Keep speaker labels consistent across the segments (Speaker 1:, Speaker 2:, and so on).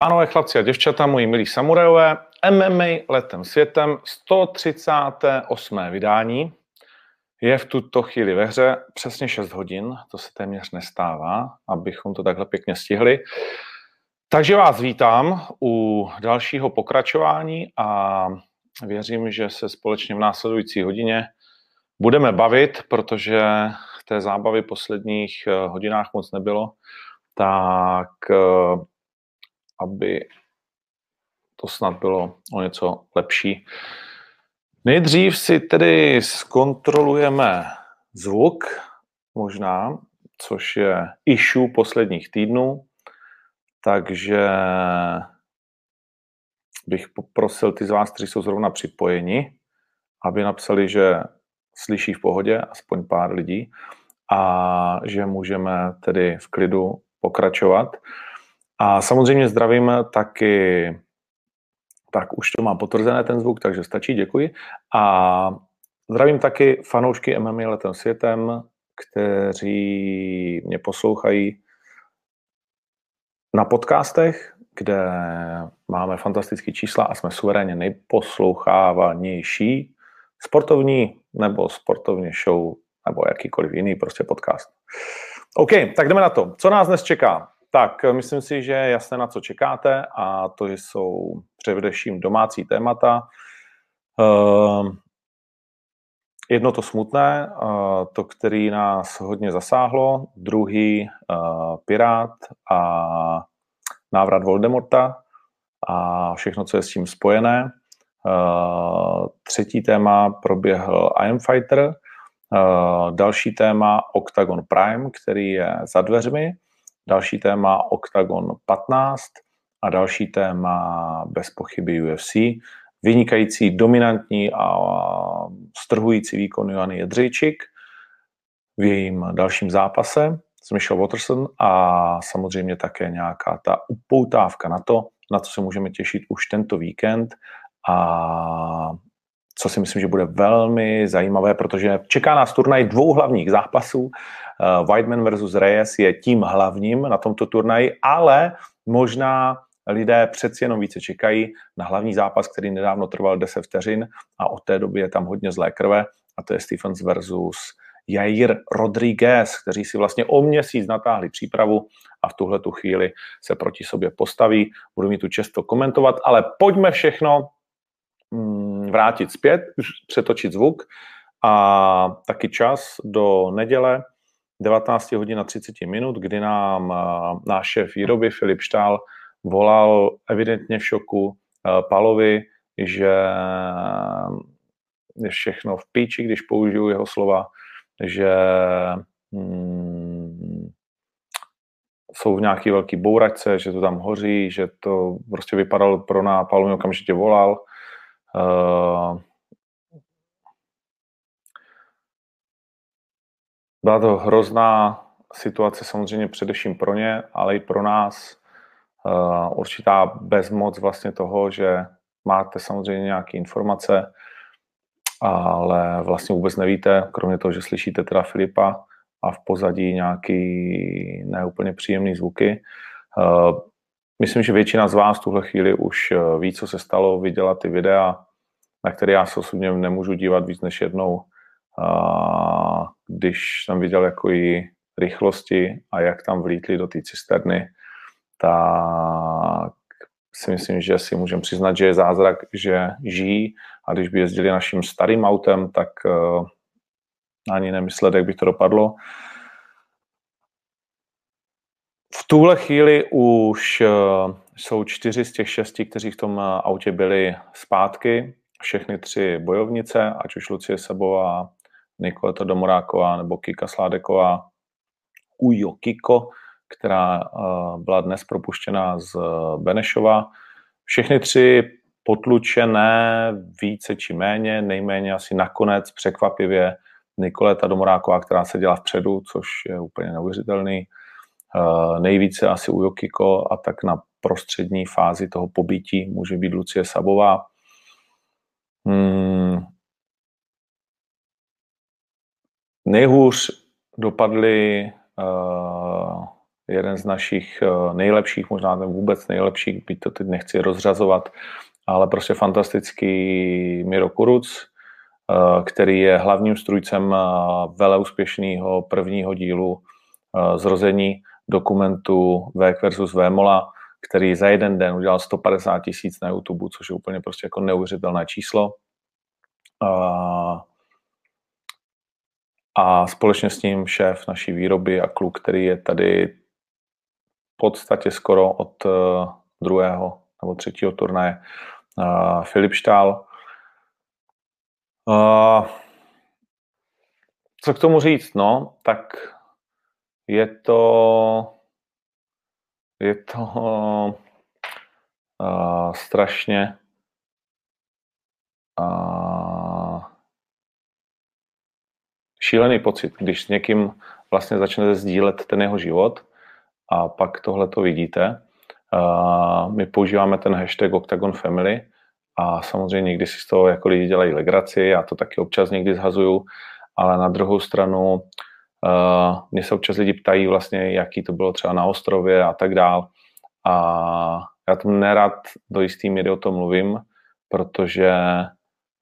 Speaker 1: Pánové, chlapci a děvčata, moji milí samurajové, MMA letem světem, 138. vydání, je v tuto chvíli ve hře přesně 6 hodin, to se téměř nestává, abychom to takhle pěkně stihli. Takže vás vítám u dalšího pokračování a věřím, že se společně v následující hodině budeme bavit, protože té zábavy posledních eh, hodinách moc nebylo, tak eh, aby to snad bylo o něco lepší. Nejdřív si tedy zkontrolujeme zvuk, možná, což je issue posledních týdnů, takže bych poprosil ty z vás, kteří jsou zrovna připojeni, aby napsali, že slyší v pohodě, aspoň pár lidí, a že můžeme tedy v klidu pokračovat. A samozřejmě zdravím taky, tak už to má potvrzené ten zvuk, takže stačí, děkuji. A zdravím taky fanoušky MMA letem světem, kteří mě poslouchají na podcastech, kde máme fantastické čísla a jsme suverénně nejposlouchávanější sportovní nebo sportovně show nebo jakýkoliv jiný prostě podcast. OK, tak jdeme na to. Co nás dnes čeká? Tak, myslím si, že je jasné, na co čekáte a to jsou především domácí témata. Uh, jedno to smutné, to, který nás hodně zasáhlo, druhý uh, Pirát a návrat Voldemorta a všechno, co je s tím spojené. Uh, třetí téma proběhl Iron Fighter, uh, další téma Octagon Prime, který je za dveřmi, další téma Octagon 15 a další téma bez pochyby UFC. Vynikající, dominantní a strhující výkon Joany Jedřejčik v jejím dalším zápase s Michelle Watterson a samozřejmě také nějaká ta upoutávka na to, na co se můžeme těšit už tento víkend a co si myslím, že bude velmi zajímavé, protože čeká nás turnaj dvou hlavních zápasů. Uh, Whiteman versus Reyes je tím hlavním na tomto turnaji, ale možná lidé přeci jenom více čekají na hlavní zápas, který nedávno trval 10 vteřin a od té doby je tam hodně zlé krve a to je Stephens versus Jair Rodriguez, kteří si vlastně o měsíc natáhli přípravu a v tuhle tu chvíli se proti sobě postaví. Budu mít tu čest to komentovat, ale pojďme všechno vrátit zpět, přetočit zvuk a taky čas do neděle 19 hodin a 30 minut, kdy nám náš šéf výroby Filip Štál volal evidentně v šoku Palovi, že je všechno v píči, když použiju jeho slova, že hmm, jsou v nějaký velký bouračce, že to tam hoří, že to prostě vypadalo pro nápal, mi okamžitě volal. Uh, byla to hrozná situace samozřejmě především pro ně, ale i pro nás. Uh, určitá bezmoc vlastně toho, že máte samozřejmě nějaké informace, ale vlastně vůbec nevíte, kromě toho, že slyšíte teda Filipa a v pozadí nějaký neúplně příjemný zvuky. Eh, myslím, že většina z vás tuhle chvíli už eh, ví, co se stalo, viděla ty videa, na které já se osobně nemůžu dívat víc než jednou, eh, když jsem viděl jako i rychlosti a jak tam vlítli do té cisterny, tak si myslím, že si můžeme přiznat, že je zázrak, že žijí a když by jezdili naším starým autem, tak uh, ani nemyslet, jak by to dopadlo. V tuhle chvíli už uh, jsou čtyři z těch šesti, kteří v tom uh, autě byli zpátky. Všechny tři bojovnice, ať už Lucie Sebová, Nikoleta Domoráková nebo Kika Sládeková, Ujo Kiko, která uh, byla dnes propuštěna z Benešova. Všechny tři potlučené více či méně, nejméně asi nakonec překvapivě Nikoleta Domoráková, která se dělá vpředu, což je úplně neuvěřitelný. Uh, nejvíce asi u Jokiko a tak na prostřední fázi toho pobytí může být Lucie Sabová. Hmm. Nejhůř dopadly uh, jeden z našich eh, nejlepších, možná ten vůbec nejlepších, byť to teď nechci rozřazovat, ale prostě fantastický Miro Kuruc, eh, který je hlavním strujcem vele úspěšného prvního dílu zrození dokumentu VK versus VMola, který za jeden den udělal 150 tisíc na YouTube, což je úplně prostě jako neuvěřitelné číslo. A, a společně s ním šéf naší výroby a kluk, který je tady v podstatě skoro od uh, druhého nebo třetího turnaje, uh, Filip Štál. Uh, co k tomu říct? No, tak je to je to uh, strašně uh, šílený pocit, když s někým vlastně začnete sdílet ten jeho život a pak tohle to vidíte. Uh, my používáme ten hashtag Octagon Family a samozřejmě někdy si z toho jako lidi dělají legraci, já to taky občas někdy zhazuju, ale na druhou stranu Uh, mě se občas lidi ptají vlastně, jaký to bylo třeba na ostrově a tak dál. A já tam nerad do jistý míry o tom mluvím, protože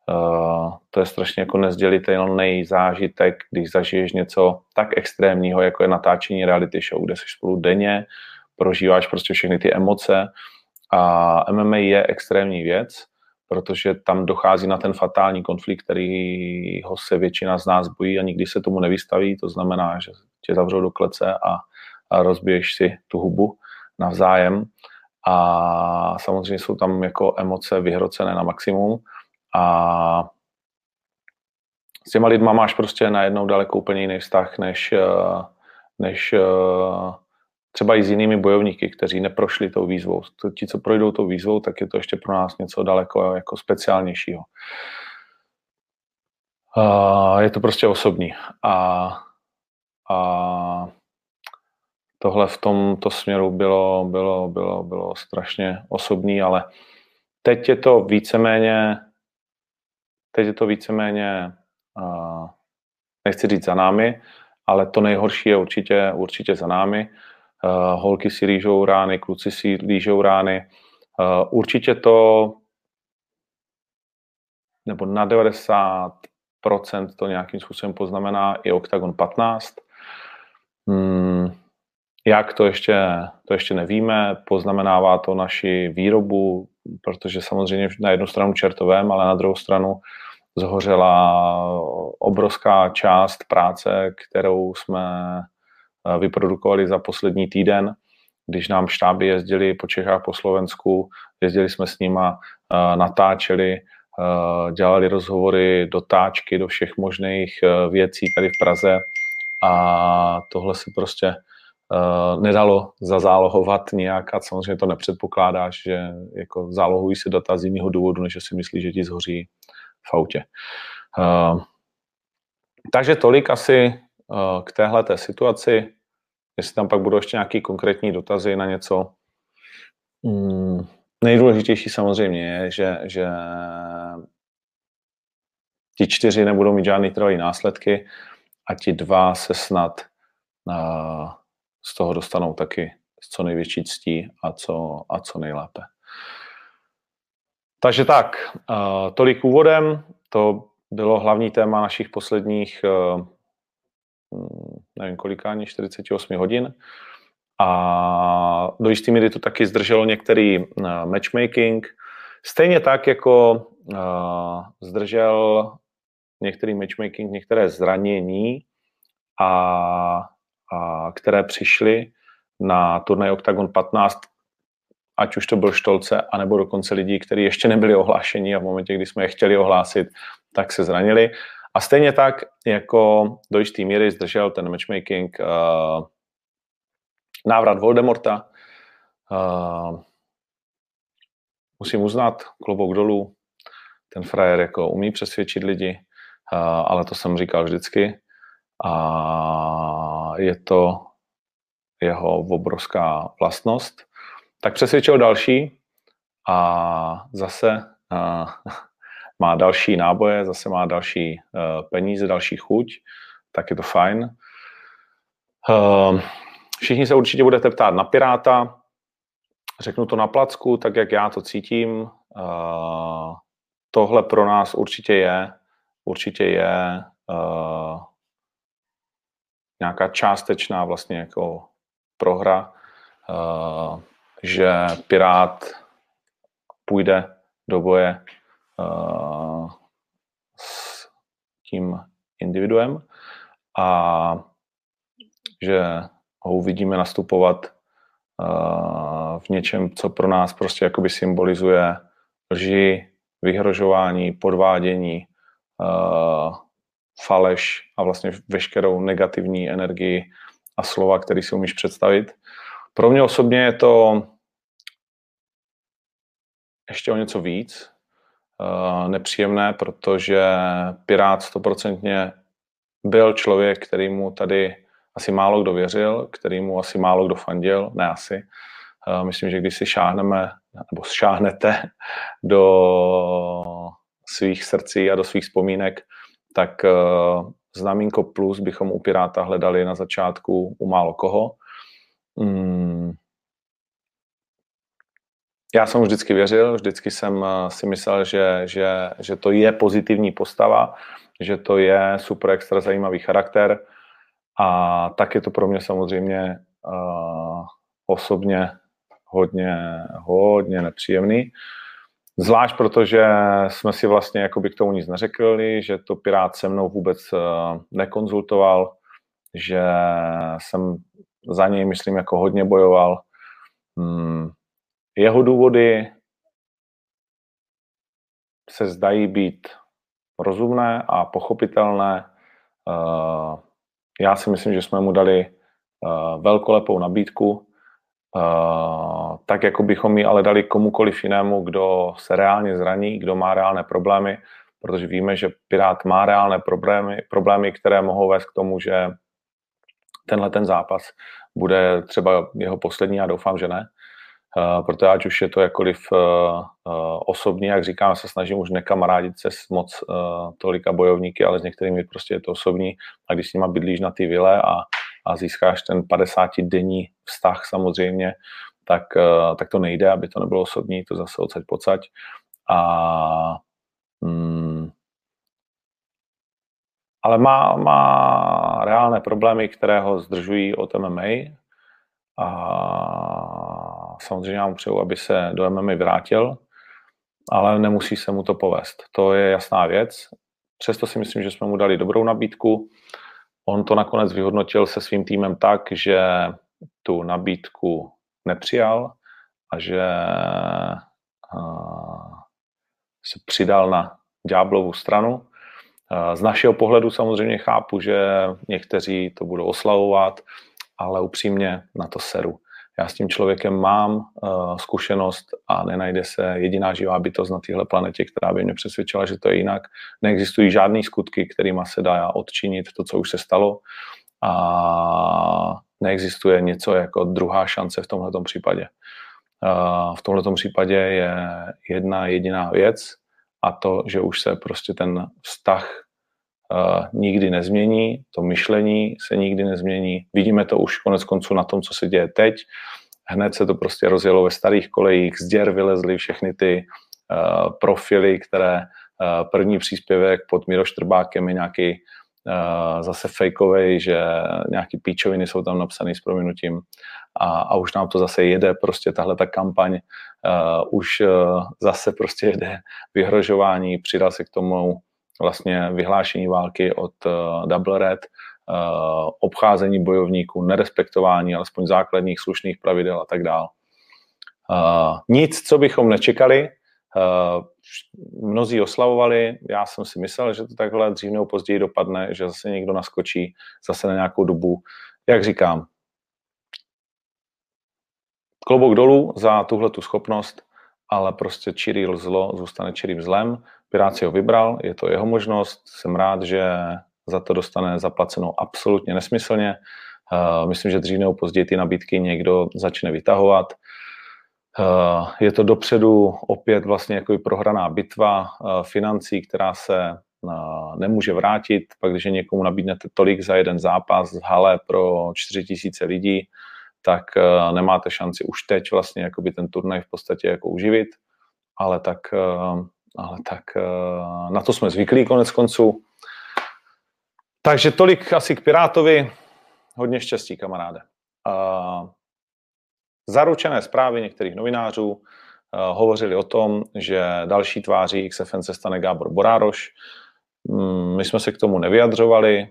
Speaker 1: uh, to je strašně jako nezdělitelný zážitek, když zažiješ něco tak extrémního, jako je natáčení reality show, kde jsi spolu denně, prožíváš prostě všechny ty emoce a MMA je extrémní věc, protože tam dochází na ten fatální konflikt, který ho se většina z nás bojí a nikdy se tomu nevystaví. To znamená, že tě zavřou do klece a, a rozbiješ si tu hubu navzájem. A samozřejmě jsou tam jako emoce vyhrocené na maximum a s těma lidma máš prostě najednou daleko úplně jiný vztah, než, než třeba i s jinými bojovníky, kteří neprošli tou výzvou. Ti, co projdou tou výzvou, tak je to ještě pro nás něco daleko jako speciálnějšího. je to prostě osobní. A, a tohle v tomto směru bylo, bylo, bylo, bylo strašně osobní, ale teď je to víceméně teď je to víceméně nechci říct za námi, ale to nejhorší je určitě, určitě za námi. Uh, holky si lížou rány, kluci si lížou rány. Uh, určitě to, nebo na 90% to nějakým způsobem poznamená i Octagon 15. Hmm, jak to ještě, to ještě nevíme, poznamenává to naši výrobu, protože samozřejmě na jednu stranu čertovém, ale na druhou stranu zhořela obrovská část práce, kterou jsme Eh, vyprodukovali za poslední týden, když nám štáby jezdili po Čechách, po Slovensku, jezdili jsme s nima, natáčeli, dělali rozhovory, dotáčky do všech možných věcí tady v Praze a tohle se prostě nedalo zazálohovat nějak a samozřejmě to nepředpokládáš, že jako zálohují si data z jiného důvodu, než si myslí, že ti zhoří v autě. Takže tolik asi k téhle situaci. Jestli tam pak budou ještě nějaké konkrétní dotazy na něco. Hmm, nejdůležitější samozřejmě je, že, že ti čtyři nebudou mít žádný trvalý následky a ti dva se snad uh, z toho dostanou taky s co největší ctí a co, a co nejlépe. Takže tak, uh, tolik úvodem. To bylo hlavní téma našich posledních nevím kolikání, 48 hodin. A do jisté míry to taky zdrželo některý uh, matchmaking. Stejně tak, jako uh, zdržel některý matchmaking, některé zranění, a, a které přišly na turnaj Octagon 15, ať už to byl Štolce, anebo dokonce lidí, kteří ještě nebyli ohlášeni a v momentě, kdy jsme je chtěli ohlásit, tak se zranili. A stejně tak, jako do jisté míry zdržel ten matchmaking uh, návrat Voldemorta. Uh, musím uznat, klobouk dolů, ten frajer jako umí přesvědčit lidi, uh, ale to jsem říkal vždycky. A je to jeho obrovská vlastnost. Tak přesvědčil další a zase uh, má další náboje, zase má další uh, peníze, další chuť, tak je to fajn. Uh, všichni se určitě budete ptát na Piráta, řeknu to na placku, tak jak já to cítím. Uh, tohle pro nás určitě je, určitě je nějaká částečná vlastně jako prohra, že Pirát půjde do boje s tím individuem a že ho uvidíme nastupovat v něčem, co pro nás prostě jakoby symbolizuje lži, vyhrožování, podvádění, faleš a vlastně veškerou negativní energii a slova, který si umíš představit. Pro mě osobně je to ještě o něco víc nepříjemné, protože Pirát stoprocentně byl člověk, který mu tady asi málo kdo věřil, který mu asi málo kdo fandil, ne asi. Uh, myslím, že když si šáhneme, nebo šáhnete do svých srdcí a do svých vzpomínek, tak uh, znamínko plus bychom u Piráta hledali na začátku u málo koho. Mm, já jsem vždycky věřil, vždycky jsem eh, si myslel, že, že, že to je pozitivní postava, že to je super extra zajímavý charakter a tak je to pro mě samozřejmě uh, osobně hodně, hodně nepříjemný. Zvlášť protože jsme si vlastně jakoby k tomu nic neřekli, že to Pirát se mnou vůbec uh, nekonzultoval, že jsem za něj, myslím, jako hodně bojoval. Hmm, jeho důvody se zdají být rozumné a pochopitelné. Eh, já si myslím, že jsme mu dali eh, velkolepou nabídku, eh, tak jako bychom ji ale dali komukoliv jinému, kdo se reálně zraní, kdo má reálné problémy, protože víme, že Pirát má reálné problémy, problémy, které mohou vést k tomu, že tenhle ten zápas bude třeba jeho poslední, já doufám, že ne, Uh, protože ať už je to jakkoliv uh, uh, osobní, jak říkám, se snažím už nekamarádit se s moc tolika bojovníky, ale s některými prostě je to osobní a když s nima bydlíš na ty vile a, a získáš ten 50-denní vztah samozřejmě, tak, tak to nejde, aby to nebylo osobní, to zase odsaď pocať. A mm, ale má, má reálné problémy, které ho zdržují od MMA a samozřejmě já mu přeju, aby se do MMA vrátil, ale nemusí se mu to povést. To je jasná věc. Přesto si myslím, že jsme mu dali dobrou nabídku. On to nakonec vyhodnotil se svým týmem tak, že tu nabídku nepřijal a že se přidal na ďáblovu stranu. Z našeho pohledu samozřejmě chápu, že někteří to budou oslavovat, ale upřímně na to seru. Já s tím člověkem mám uh, zkušenost a nenajde se jediná živá bytost na téhle planetě, která by mě přesvědčila, že to je jinak. Neexistují žádné skutky, kterými se dá odčinit to, co už se stalo a neexistuje něco jako druhá šance v tomto případě. Uh, v tomto případě je jedna jediná věc a to, že už se prostě ten vztah nikdy nezmění, to myšlení se nikdy nezmění. Vidíme to už konec konců na tom, co se děje teď. Hned se to prostě rozjelo ve starých kolejích, z děr vylezly všechny ty uh, profily, které uh, první příspěvek pod Miro Štrbákem je nějaký uh, zase fejkovej, že nějaký píčoviny jsou tam napsané s prominutím a, a už nám to zase jede, prostě tahle ta kampaň uh, už uh, zase prostě jede vyhrožování, přidal se k tomu vlastně vyhlášení války od uh, Double Red, uh, obcházení bojovníků, nerespektování alespoň základních slušných pravidel a tak dále. Uh, nic, co bychom nečekali, mnozí oslavovali, já jsem si myslel, že to takhle dřív nebo později dopadne, že zase někdo naskočí zase na nějakou dobu. Jak říkám, klobouk dolů za tuhle tu schopnost, ale prostě čirý zlo zůstane čirým zlem. Pirát si ho vybral, je to jeho možnost, jsem rád, že za to dostane zaplacenou absolutně nesmyslně. Uh, myslím, že dřív nebo později ty nabídky někdo začne vytahovat. Uh, je to dopředu opět vlastně jako prohraná bitva uh, financí, která se nemůže vrátit, pak když někomu nabídnete tolik za jeden zápas v hale pro 4000 lidí, tak nemáte šanci už teď vlastně jakoby ten turnaj v podstatě jako uživit, ale tak, ale tak na to jsme zvyklí konec konců. Takže tolik asi k Pirátovi. Hodně štěstí, kamaráde. Zaručené zprávy některých novinářů hovořili o tom, že další tváří XFN se stane Gábor Borároš. Mm, my jsme se k tomu nevyjadřovali.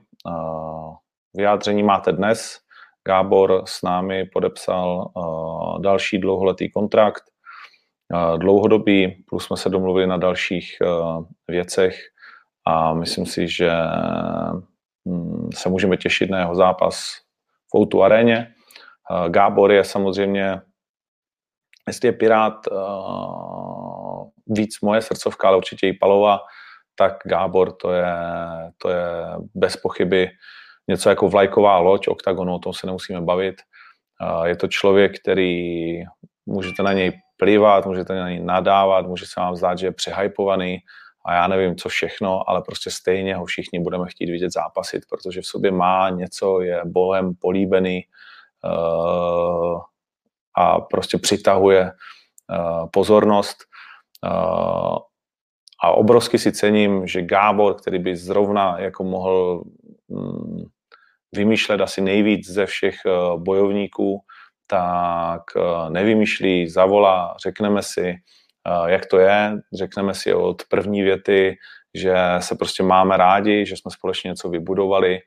Speaker 1: Vyjádření máte dnes. Gábor s námi podepsal další dlouholetý kontrakt, dlouhodobý, plus jsme se domluvili na dalších věcech a myslím si, že mm, se můžeme těšit na jeho zápas v Outu aréně. Gábor je samozřejmě, jestli je Pirát víc moje srdcovka, ale určitě i Palova, tak Gábor to je, to je bez pochyby něco jako vlajková loď oktagonu, o tom se nemusíme bavit. Je to člověk, který můžete na něj plivat, můžete na něj nadávat, může se vám zdát, že je přehypovaný a já nevím, co všechno, ale prostě stejně ho všichni budeme chtít vidět zápasit, protože v sobě má něco, je bohem políbený uh, a prostě přitahuje uh, pozornost. Uh, a obrovsky si cením, že Gábor, který by zrovna jako mohl mm, vymýšlet asi nejvíc ze všech uh, bojovníků, tak uh, nevymýšlí, zavolá, řekneme si, uh, jak to je, řekneme si od první věty, že se prostě máme rádi, že jsme společně něco vybudovali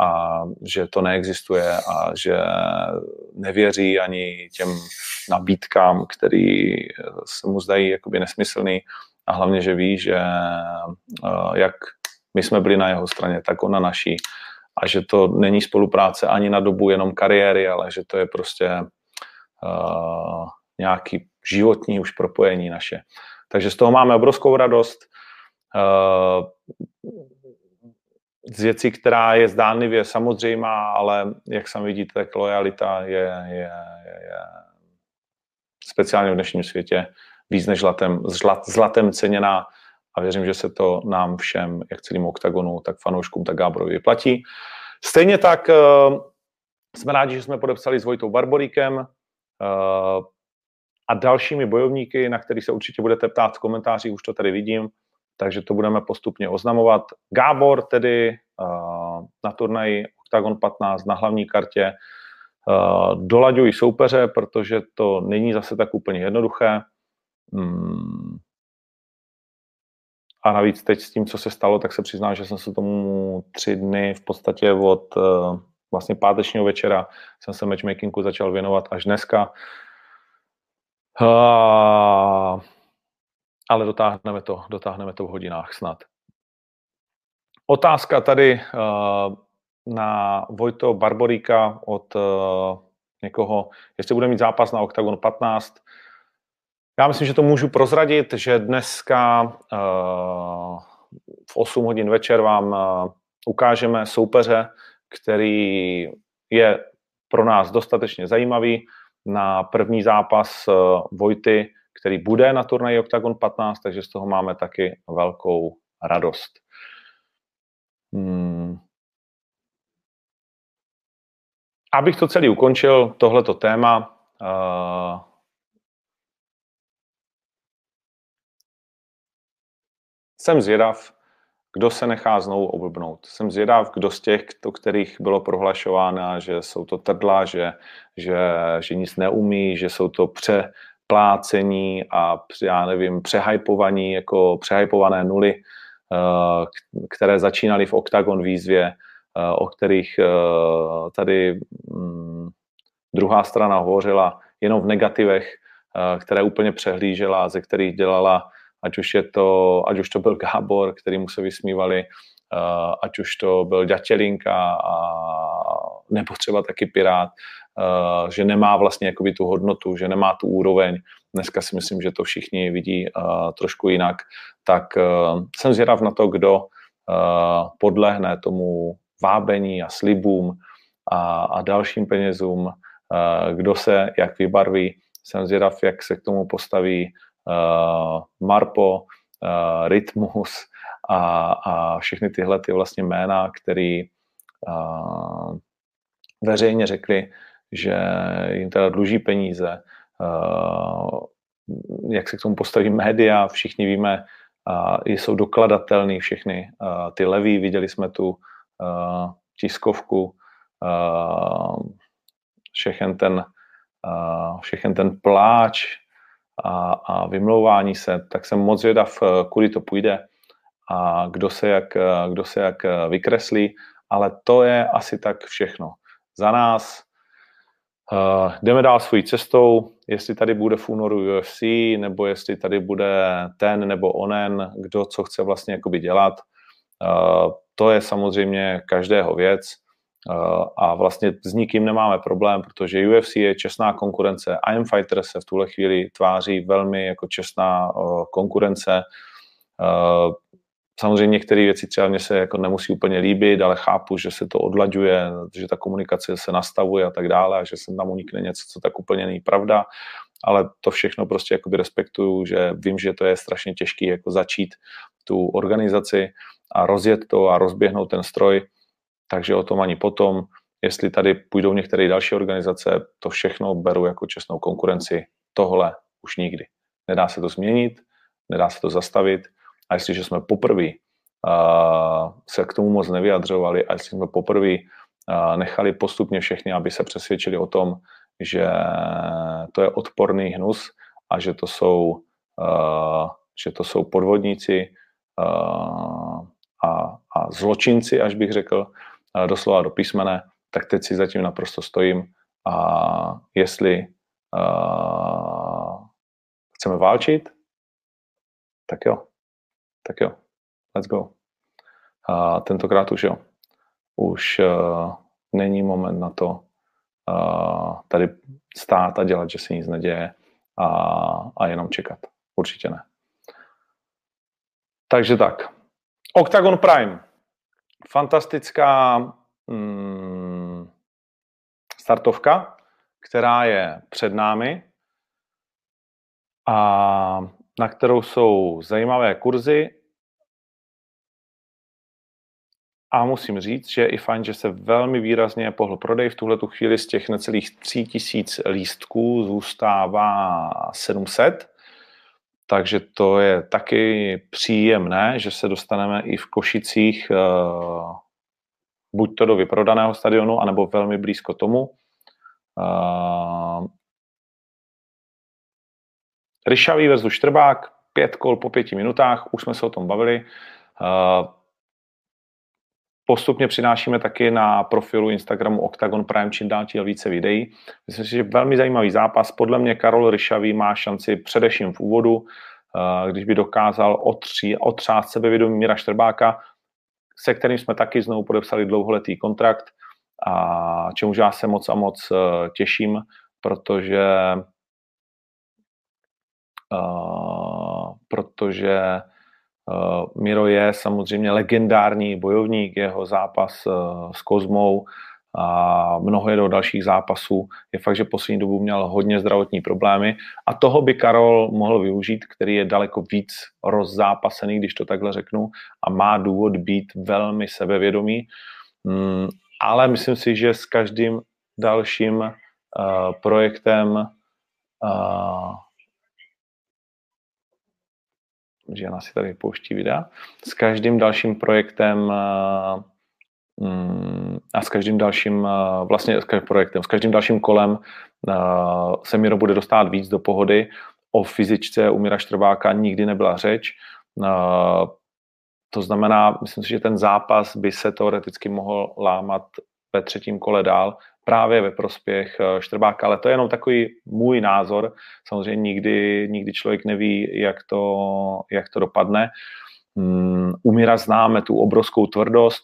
Speaker 1: a že to neexistuje a že nevěří ani těm nabídkám, které se mu zdají jakoby nesmyslný. A hlavně, že ví, že jak my jsme byli na jeho straně, tak on na naší a že to není spolupráce ani na dobu jenom kariéry, ale že to je prostě uh, nějaký životní už propojení naše. Takže z toho máme obrovskou radost. Uh, z věcí, která je zdánlivě samozřejmá, ale jak sami vidíte, tak lojalita je, je, je, je speciálně v dnešním světě víc než zlatem, zlat, zlatem ceněná a věřím, že se to nám všem, jak celým oktagonu, tak fanouškům, tak Gáborovi vyplatí. Stejně tak uh, jsme rádi, že jsme podepsali s Vojtou Barboríkem uh, a dalšími bojovníky, na který se určitě budete ptát v komentářích, už to tady vidím, takže to budeme postupně oznamovat. Gábor tedy uh, na turnaji Octagon 15 na hlavní kartě dolaďují soupeře, protože to není zase tak úplně jednoduché. A navíc teď s tím, co se stalo, tak se přiznám, že jsem se tomu tři dny v podstatě od uh, vlastně pátečního večera jsem se matchmakingu začal věnovat až dneska. Uh, ale dotáhneme to, dotáhneme to v hodinách snad. Otázka tady uh, na Vojto Barboríka od uh, někoho, jestli bude mít zápas na Octagon 15. Já myslím, že to můžu prozradit, že dneska uh, v 8 hodin večer vám uh, ukážeme soupeře, který je pro nás dostatečně zajímavý na první zápas uh, Vojty který bude na turnaji Octagon 15, takže z toho máme taky velkou radost. Hmm. Abych to celý ukončil, tohleto téma, uh, jsem zvědav, kdo se nechá znovu oblbnout. Jsem zvědav, kdo z těch, o kterých bylo prohlašováno, že jsou to trdla, že, že, že nic neumí, že jsou to pře, plácení a já nevím, přehypovaní, jako přehypované nuly, eh, které začínaly v Octagon výzvě, eh, o kterých eh, tady mm, druhá strana hovořila jenom v negativech, které úplně přehlížela, ze kterých dělala, ať už, je to, ať už to byl Gábor, který mu se vysmívali, ať už to byl Ďatělinka a nebo třeba taky Pirát, Eh, že nemá vlastně jakoby tu hodnotu, že nemá tu úroveň. Dneska si myslím, že to všichni vidí uh, trošku jinak. Tak jsem zvědav na to, kdo podlehne tomu vábení a slibům a, a dalším penězům, kdo se jak vybarví. Jsem zvědav, jak se k tomu postaví Marpo, uh, Rytmus a, a všechny tyhle ty vlastně jména, který a, veřejně řekli, že jim teda dluží peníze, jak se k tomu postaví média, všichni víme, jsou dokladatelný všechny ty leví, viděli jsme tu tiskovku, všechen ten, všechen ten pláč a, a vymlouvání se, tak jsem moc vědav, kudy to půjde a kdo se jak, kdo se jak vykreslí, ale to je asi tak všechno. Za nás uh, jdeme dál svojí cestou, jestli tady bude v únoru UFC, nebo jestli tady bude ten nebo onen, kdo co chce vlastně jakoby dělat. Uh, to je samozřejmě každého věc a vlastně s nikým nemáme problém, protože UFC je čestná konkurence, IM Fighter se v tuhle chvíli tváří velmi jako čestná uh, konkurence. Uh, Samozřejmě některé věci třeba mě se jako nemusí úplně líbit, ale chápu, že se to odlaďuje, že ta komunikace se nastavuje a tak dále a že se tam unikne něco, co tak úplně není pravda, ale to všechno prostě jakoby respektuju, že vím, že to je strašně těžké jako začít tu organizaci a rozjet to a rozběhnout ten stroj, takže o tom ani potom. Jestli tady půjdou některé další organizace, to všechno beru jako čestnou konkurenci. Tohle už nikdy. Nedá se to změnit, nedá se to zastavit, a jestliže jsme poprvé uh, se k tomu moc nevyjadřovali a jestli jsme poprvé uh, nechali postupně všechny, aby se přesvědčili o tom, že to je odporný hnus a že to jsou, uh, že to jsou podvodníci uh, a, a zločinci, až bych řekl, doslova do písmene, tak teď si zatím naprosto stojím a jestli uh, chceme válčit, tak jo, tak jo, let's go. A tentokrát už jo. Už uh, není moment na to uh, tady stát a dělat, že se nic neděje a, a jenom čekat. Určitě ne. Takže tak. Octagon Prime. Fantastická mm, startovka, která je před námi. A na kterou jsou zajímavé kurzy. A musím říct, že je i fajn, že se velmi výrazně pohl prodej. V tuhle chvíli z těch necelých 3000 lístků zůstává 700. Takže to je taky příjemné, že se dostaneme i v Košicích eh, buď to do vyprodaného stadionu, anebo velmi blízko tomu. Eh, Ryšavý versus Štrbák, pět kol po pěti minutách, už jsme se o tom bavili. Eh, postupně přinášíme taky na profilu Instagramu Octagon Prime čím dál tím více videí. Myslím si, že velmi zajímavý zápas. Podle mě Karol Ryšavý má šanci především v úvodu, eh, když by dokázal otří, otřást sebevědomí Míra Štrbáka, se kterým jsme taky znovu podepsali dlouholetý kontrakt a čemu já se moc a moc eh, těším, protože protože Miro je samozřejmě legendární bojovník, jeho zápas s Kozmou a mnoho do dalších zápasů. Je fakt, že poslední dobu měl hodně zdravotní problémy a toho by Karol mohl využít, který je daleko víc rozzápasený, když to takhle řeknu, a má důvod být velmi sebevědomý. Mm, ale myslím si, že s každým dalším uh, projektem že ona si tady pouští videa, s každým dalším projektem eh, mm, a s každým dalším, eh, vlastně s každým projektem, s každým dalším kolem eh, se Miro bude dostat víc do pohody. O fyzičce u Mira Štrbáka nikdy nebyla řeč. To znamená, myslím si, že ten zápas by se teoreticky mohl lámat ve třetím kole dál, právě ve prospěch eh, Štrbáka, ale to je jenom takový můj názor. Samozřejmě nikdy, nikdy člověk neví, jak to, jak to dopadne. Um, u Mira známe tu obrovskou tvrdost,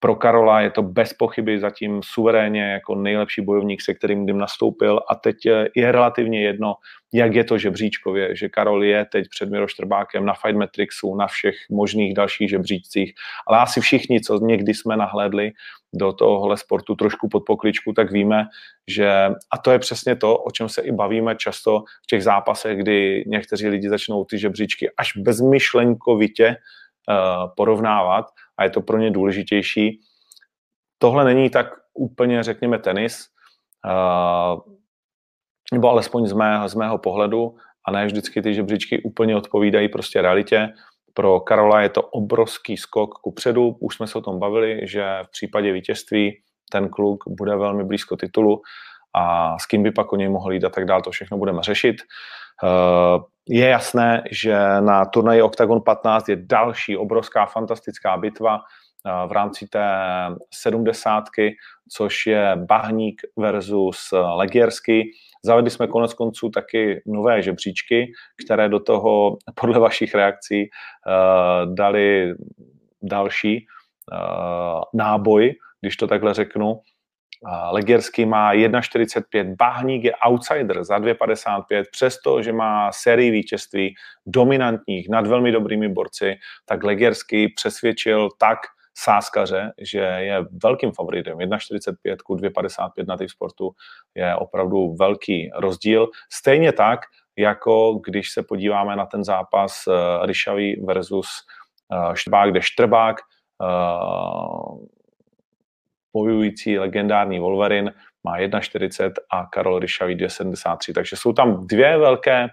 Speaker 1: pro Karola je to bez pochyby zatím suverénně jako nejlepší bojovník, se kterým kdy nastoupil. A teď je relativně jedno, jak je to žebříčkově, že Karol je teď před Miro Štrbákem na Fight Matrixu, na všech možných dalších žebříčcích, ale asi všichni, co někdy jsme nahlédli do tohohle sportu trošku pod pokličku, tak víme, že a to je přesně to, o čem se i bavíme často v těch zápasech, kdy někteří lidi začnou ty žebříčky až bezmyšlenkovitě porovnávat a je to pro ně důležitější. Tohle není tak úplně, řekněme, tenis, nebo alespoň z mého, z mého pohledu, a ne vždycky ty žebříčky úplně odpovídají prostě realitě. Pro Karola je to obrovský skok ku předu. Už jsme se o tom bavili, že v případě vítězství ten kluk bude velmi blízko titulu a s kým by pak o něj mohl jít a tak dále, to všechno budeme řešit. Eh, je jasné, že na turnaji Octagon 15 je další obrovská fantastická bitva eh, v rámci té sedmdesátky, což je Bahník versus Legiersky. Zavedli jsme konec konců taky nové žebříčky, které do toho podle vašich reakcí uh, dali další náboj, když to takhle řeknu. Legierský má 1,45, Bahník je outsider za 2,55, přesto, že má sérii vítězství dominantních nad velmi dobrými borci, tak Legierský přesvědčil tak sáskaře, že je velkým favoritem. 1,45 ku 2,55 na těch sportu je opravdu velký rozdíl. Stejně tak, jako když se podíváme na ten zápas uh, Ryšavý versus uh, Štrbák, kde Štrbák uh, bojující legendární Wolverine má 1,40 a Karol Ryšavý 2,73. Takže jsou tam dvě velké,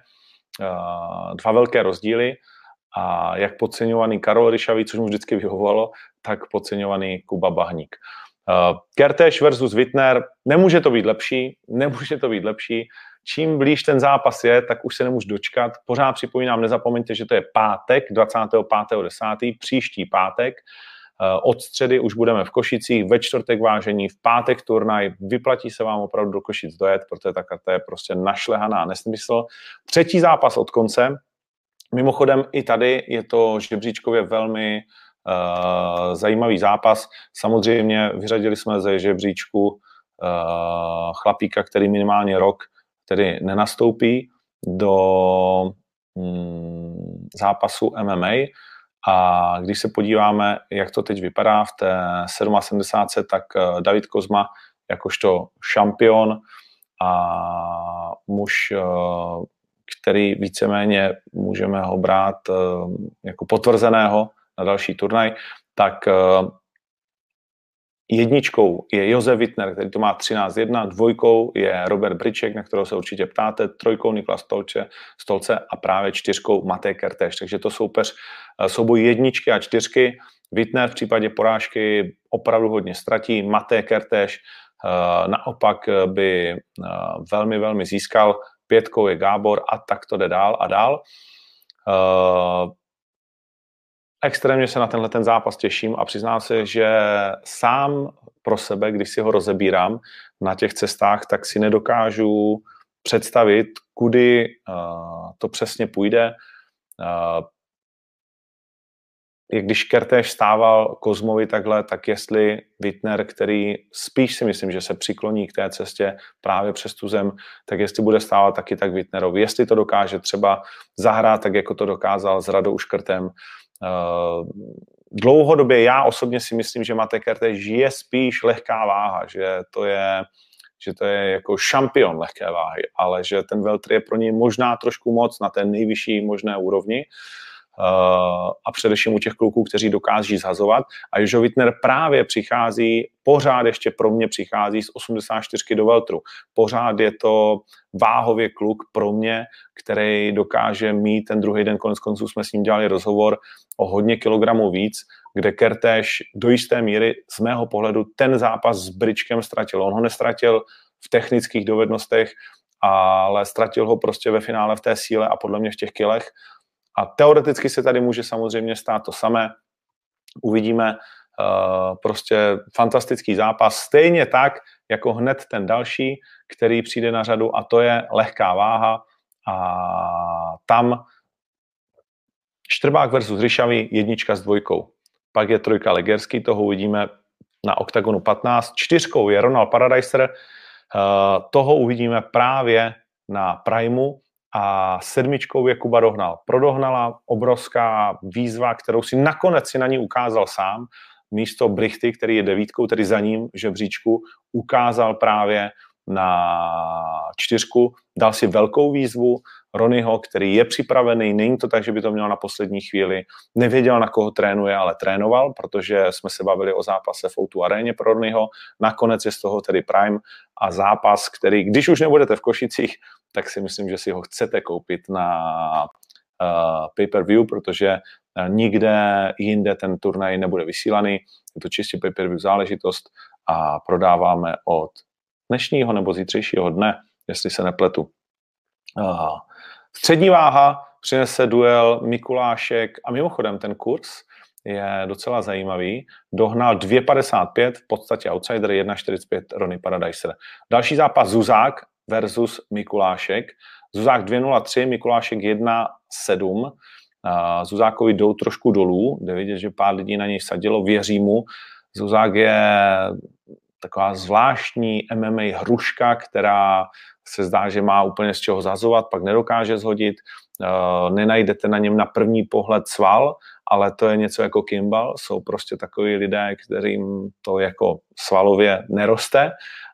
Speaker 1: dva velké rozdíly a jak podceňovaný Karol Ryšavý, což mu vždycky vyhovovalo, tak podceňovaný Kuba Bahník. Uh, Kertéš versus Wittner, nemůže to být lepší, nemůže to být lepší. Čím blíž ten zápas je, tak už se nemůžu dočkat. Pořád připomínám, nezapomeňte, že to je pátek, 25.10., příští pátek. Uh, od středy už budeme v Košicích, ve čtvrtek vážení, v pátek turnaj, vyplatí se vám opravdu do Košic dojet, protože ta karta je prostě našlehaná nesmysl. Třetí zápas od konce, Mimochodem i tady je to žebříčkově velmi uh, zajímavý zápas. Samozřejmě vyřadili jsme ze žebříčku uh, chlapíka, který minimálně rok tedy nenastoupí do um, zápasu MMA. A když se podíváme, jak to teď vypadá v té 77, tak uh, David Kozma jakožto šampion a muž uh, který víceméně můžeme ho brát eh, jako potvrzeného na další turnaj, tak eh, jedničkou je Josef Wittner, který to má 13-1, dvojkou je Robert Briček, na kterého se určitě ptáte, trojkou Niklas Stolce, Stolce a právě čtyřkou Matej Kertéš. Takže to soupeř eh, souboj jedničky a čtyřky. Wittner v případě porážky opravdu hodně ztratí, Matej Kertéš naopak by velmi, velmi získal pětkou je Gábor a tak to jde dál a dál. Extrémně se na tenhle ten zápas těším a přiznám se, že sám pro sebe, když si ho rozebírám na těch cestách, tak si nedokážu představit, kudy uh, to přesně půjde. Uh, když Kertéž stával Kozmovi takhle, tak jestli Wittner, který spíš si myslím, že se přikloní k té cestě právě přes tu zem, tak jestli bude stávat taky tak Wittnerovi. Jestli to dokáže třeba zahrát tak, jako to dokázal s Radou Škrtem. Eh, dlouhodobě já osobně si myslím, že Mate Kertéž je spíš lehká váha, že to je že to je jako šampion lehké váhy, ale že ten Veltr je pro něj možná trošku moc na té nejvyšší možné úrovni. Uh, a především u těch kluků, kteří dokáží zhazovat. A Jožo Wittner právě přichází, pořád ještě pro mě přichází z 84 do Veltru. Pořád je to váhově kluk pro mě, který dokáže mít ten druhý den, konec konců jsme s ním dělali rozhovor o hodně kilogramů víc, kde Kertéž do jisté míry z mého pohledu ten zápas s Bričkem ztratil. On ho nestratil v technických dovednostech, ale ztratil ho prostě ve finále v té síle a podle mě v těch kilech a teoreticky se tady může samozřejmě stát to samé. Uvidíme uh, prostě fantastický zápas, stejně tak, jako hned ten další, který přijde na řadu a to je lehká váha a tam Štrbák versus Ryšavý, jednička s dvojkou. Pak je trojka Legerský, toho uvidíme na OKTAGONu 15. Čtyřkou je Ronald Paradiser, uh, toho uvidíme právě na Primeu a sedmičkou je Kuba Dohnal. Prodohnala obrovská výzva, kterou si nakonec si na ní ukázal sám, místo Brichty, který je devítkou, tedy za ním žebříčku, ukázal právě na čtyřku, dal si velkou výzvu, Ronyho, který je připravený, není to tak, že by to měl na poslední chvíli, nevěděl, na koho trénuje, ale trénoval, protože jsme se bavili o zápase v Outu aréně pro Ronyho, nakonec je z toho tedy Prime a zápas, který, když už nebudete v Košicích, tak si myslím, že si ho chcete koupit na uh, pay-per-view, protože uh, nikde jinde ten turnaj nebude vysílaný, je to čistě pay-per-view záležitost a prodáváme od dnešního nebo zítřejšího dne, jestli se nepletu. Uh, střední váha přinese duel Mikulášek a mimochodem ten kurz je docela zajímavý. Dohnal 2,55, v podstatě outsider 1,45 Ronnie Paradiser. Další zápas Zuzák versus Mikulášek. Zuzák 2,03, Mikulášek 1,7. Zuzákovi jdou trošku dolů, jde vidět, že pár lidí na něj sadilo, věří mu. Zuzák je taková zvláštní MMA hruška, která se zdá, že má úplně z čeho zazovat, pak nedokáže zhodit, nenajdete na něm na první pohled sval, ale to je něco jako Kimball, jsou prostě takový lidé, kterým to jako svalově neroste,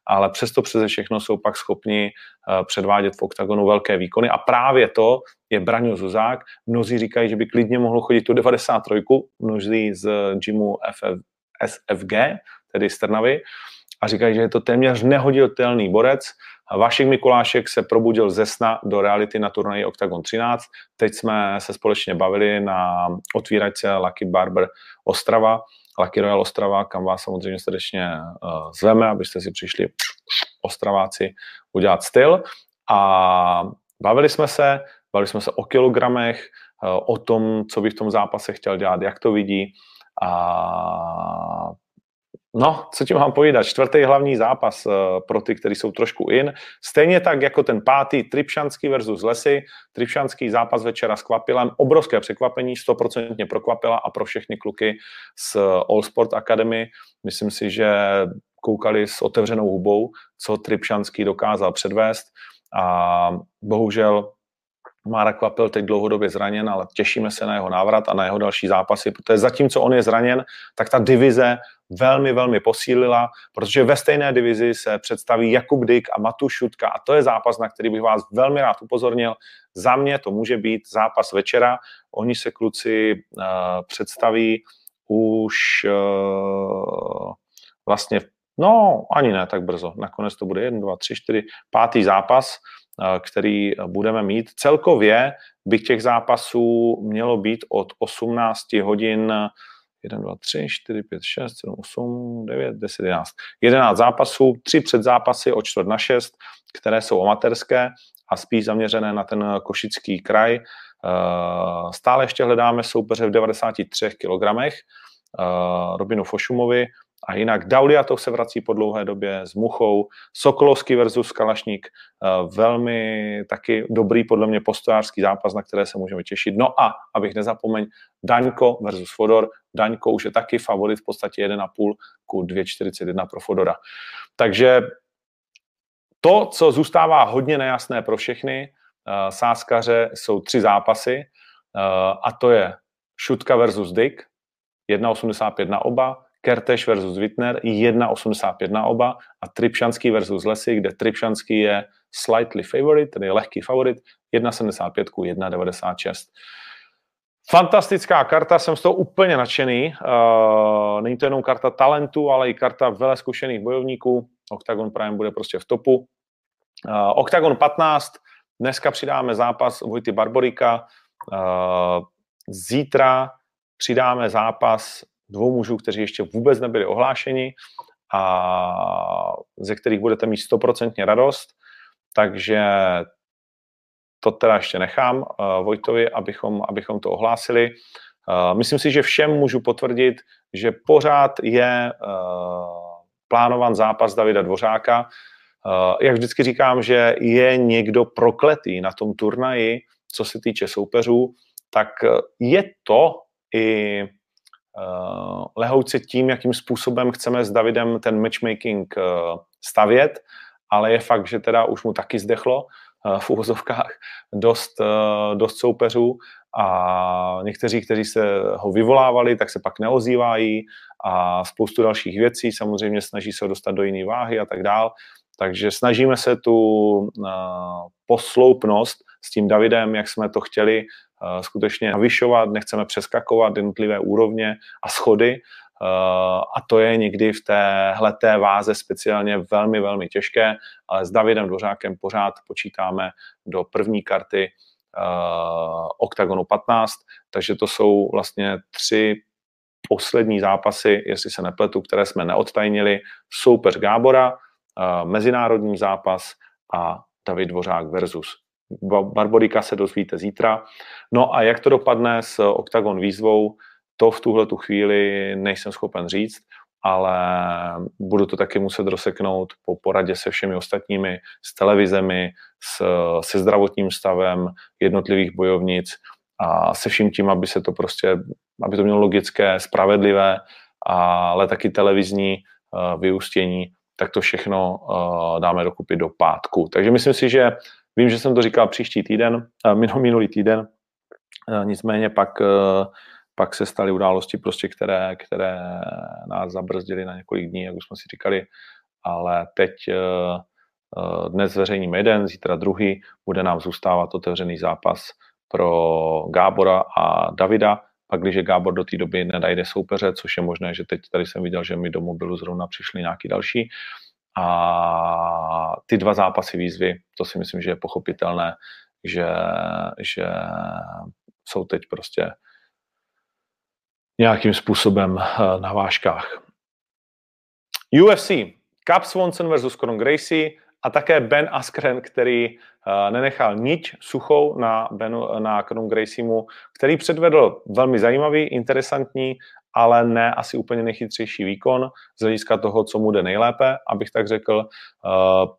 Speaker 1: ale přesto přeze všechno jsou pak schopni uh, předvádět v oktagonu velké výkony a právě to je Braňo Zuzák. Mnozí říkají, že by klidně mohlo chodit tu 93, mnozí z gymu FF, SFG, tedy z Trnavy, a říkají, že je to téměř nehoditelný borec. Vašek Mikulášek se probudil ze sna do reality na turnaji Octagon 13. Teď jsme se společně bavili na otvíračce Lucky Barber Ostrava, Lucky Royal Ostrava, kam vás samozřejmě srdečně uh, zveme, abyste si přišli Ostraváci udělat styl. A bavili jsme se, bavili jsme se o kilogramech, uh, o tom, co by v tom zápase chtěl dělat, jak to vidí. A No, co ti mám povídat, čtvrtý hlavní zápas uh, pro ty, kteří jsou trošku in. Stejně tak jako ten pátý Tripšanský versus Lesy. Tripšanský zápas večera s Kvapilem, obrovské překvapení, stoprocentně prokvapila a pro všechny kluky z All Sport Academy. Myslím si, že koukali s otevřenou hubou, co Tripšanský dokázal předvést a bohužel Mára Kvapil teď dlouhodobě zraněn, ale těšíme se na jeho návrat a na jeho další zápasy, protože zatímco on je zraněn, tak ta divize velmi, velmi posílila, protože ve stejné divizi se představí Jakub Dyk a Matu Šutka a to je zápas, na který bych vás velmi rád upozornil. Za mě to může být zápas večera. Oni se kluci uh, představí už uh, vlastně, no ani ne tak brzo. Nakonec to bude 1, 2, 3, 4, pátý zápas který budeme mít. Celkově by těch zápasů mělo být od 18 hodin 1, 2, 3, 4, 5, 6, 7, 8, 9, 10, 11. 11 zápasů, tři předzápasy o čtvrt na 6, které jsou amatérské a spíš zaměřené na ten košický kraj. Stále ještě hledáme soupeře v 93 kg. Robinu Fošumovi, a jinak Dauliatov se vrací po dlouhé době s Muchou, Sokolovský versus Kalašník, eh, velmi taky dobrý podle mě postojářský zápas, na které se můžeme těšit. No a, abych nezapomeň, Daňko versus Fodor. Daňko už je taky favorit v podstatě 1,5 ku 2,41 pro Fodora. Takže to, co zůstává hodně nejasné pro všechny uh, sáskaře, jsou tři zápasy uh, a to je Šutka versus Dick, 1,85 na oba, Kerteš versus Wittner 1,85 na oba a Tripšanský versus Lesy, kde Tripšanský je slightly favorite, tedy lehký favorit, 1,75 ku 1,96. Fantastická karta, jsem z toho úplně nadšený. Uh, není to jenom karta talentu, ale i karta vele zkušených bojovníků. Octagon Prime bude prostě v topu. Uh, Octagon 15, dneska přidáme zápas Vojty Barborika. Uh, zítra přidáme zápas dvou mužů, kteří ještě vůbec nebyli ohlášeni a ze kterých budete mít stoprocentně radost. Takže to teda ještě nechám uh, Vojtovi, abychom, abychom to ohlásili. Uh, myslím si, že všem můžu potvrdit, že pořád je uh, plánovan zápas Davida Dvořáka. Uh, jak vždycky říkám, že je někdo prokletý na tom turnaji, co se týče soupeřů, tak je to i uh, lehouce tím, jakým způsobem chceme s Davidem ten matchmaking uh, stavět, ale je fakt, že teda už mu taky zdechlo uh, v úvozovkách dost, dost soupeřů a někteří, kteří se ho vyvolávali, tak se pak neozývají a spoustu dalších věcí, samozřejmě snaží se ho dostat do jiné váhy a tak dál. Takže snažíme se tu posloupnost s tím Davidem, jak jsme to chtěli, skutečně navyšovat, nechceme přeskakovat jednotlivé úrovně a schody, a to je někdy v téhle té váze speciálně velmi, velmi těžké, ale s Davidem Dvořákem pořád počítáme do první karty uh, OKTAGONu 15, takže to jsou vlastně tři poslední zápasy, jestli se nepletu, které jsme neodtajnili. Soupeř Gábora, mezinárodní zápas a David Dvořák versus Barborika se dozvíte zítra. No a jak to dopadne s OKTAGON výzvou, to v tuhle tu chvíli nejsem schopen říct, ale budu to taky muset rozseknout po poradě se všemi ostatními, s televizemi, s, se zdravotním stavem jednotlivých bojovnic a se vším tím, aby se to prostě, aby to mělo logické, spravedlivé, ale taky televizní uh, vyústění, tak to všechno dáme dokupy do pátku. Takže myslím si, že vím, že jsem to říkal příští týden, uh, minulý týden, uh, nicméně pak uh, pak se staly události, prostě, které, které nás zabrzdily na několik dní, jak už jsme si říkali, ale teď eh, eh, dnes zveřejníme jeden, zítra druhý, bude nám zůstávat otevřený zápas pro Gábora a Davida, pak když Gábor do té doby nedajde soupeře, což je možné, že teď tady jsem viděl, že mi do mobilu zrovna přišli nějaký další. A ty dva zápasy výzvy, to si myslím, že je pochopitelné, že, že jsou teď prostě nějakým způsobem eh, na vážkách. UFC, Cap Swanson versus Conor Gracie a také Ben Askren, který uh, nenechal nič suchou na, Benu, na Conor Graciemu, který předvedl velmi zajímavý, interesantní, ale ne asi úplně nejchytřejší výkon z hlediska toho, co mu jde nejlépe, abych tak řekl. Uh,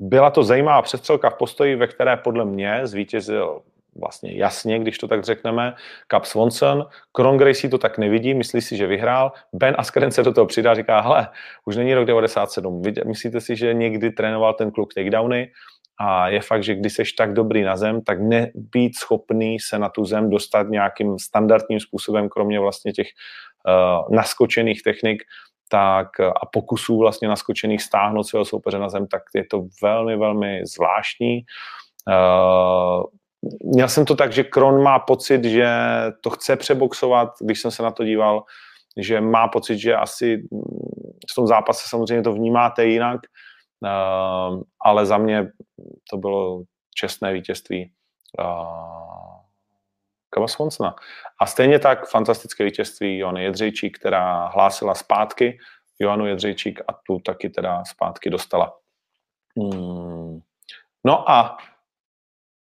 Speaker 1: Byla to zajímavá přestřelka v postoji, ve které podle mě zvítězil vlastně jasně, když to tak řekneme, Cap Swanson. Kron Gracie to tak nevidí, myslí si, že vyhrál. Ben Askren se do toho přidá, říká, hele, už není rok 97. Myslíte si, že někdy trénoval ten kluk takedowny? A je fakt, že když seš tak dobrý na zem, tak nebýt schopný se na tu zem dostat nějakým standardním způsobem, kromě vlastně těch uh, naskočených technik, tak a pokusů vlastně naskočených stáhnout svého soupeře na zem, tak je to velmi, velmi zvláštní. Uh, měl jsem to tak, že Kron má pocit, že to chce přeboxovat, když jsem se na to díval, že má pocit, že asi v tom zápase samozřejmě to vnímáte jinak, ale za mě to bylo čestné vítězství. Uh, Kava Swonsona. A stejně tak fantastické vítězství Joany Jedřejčík, která hlásila zpátky Joanu Jedřejčík a tu taky teda zpátky dostala. Hmm. No a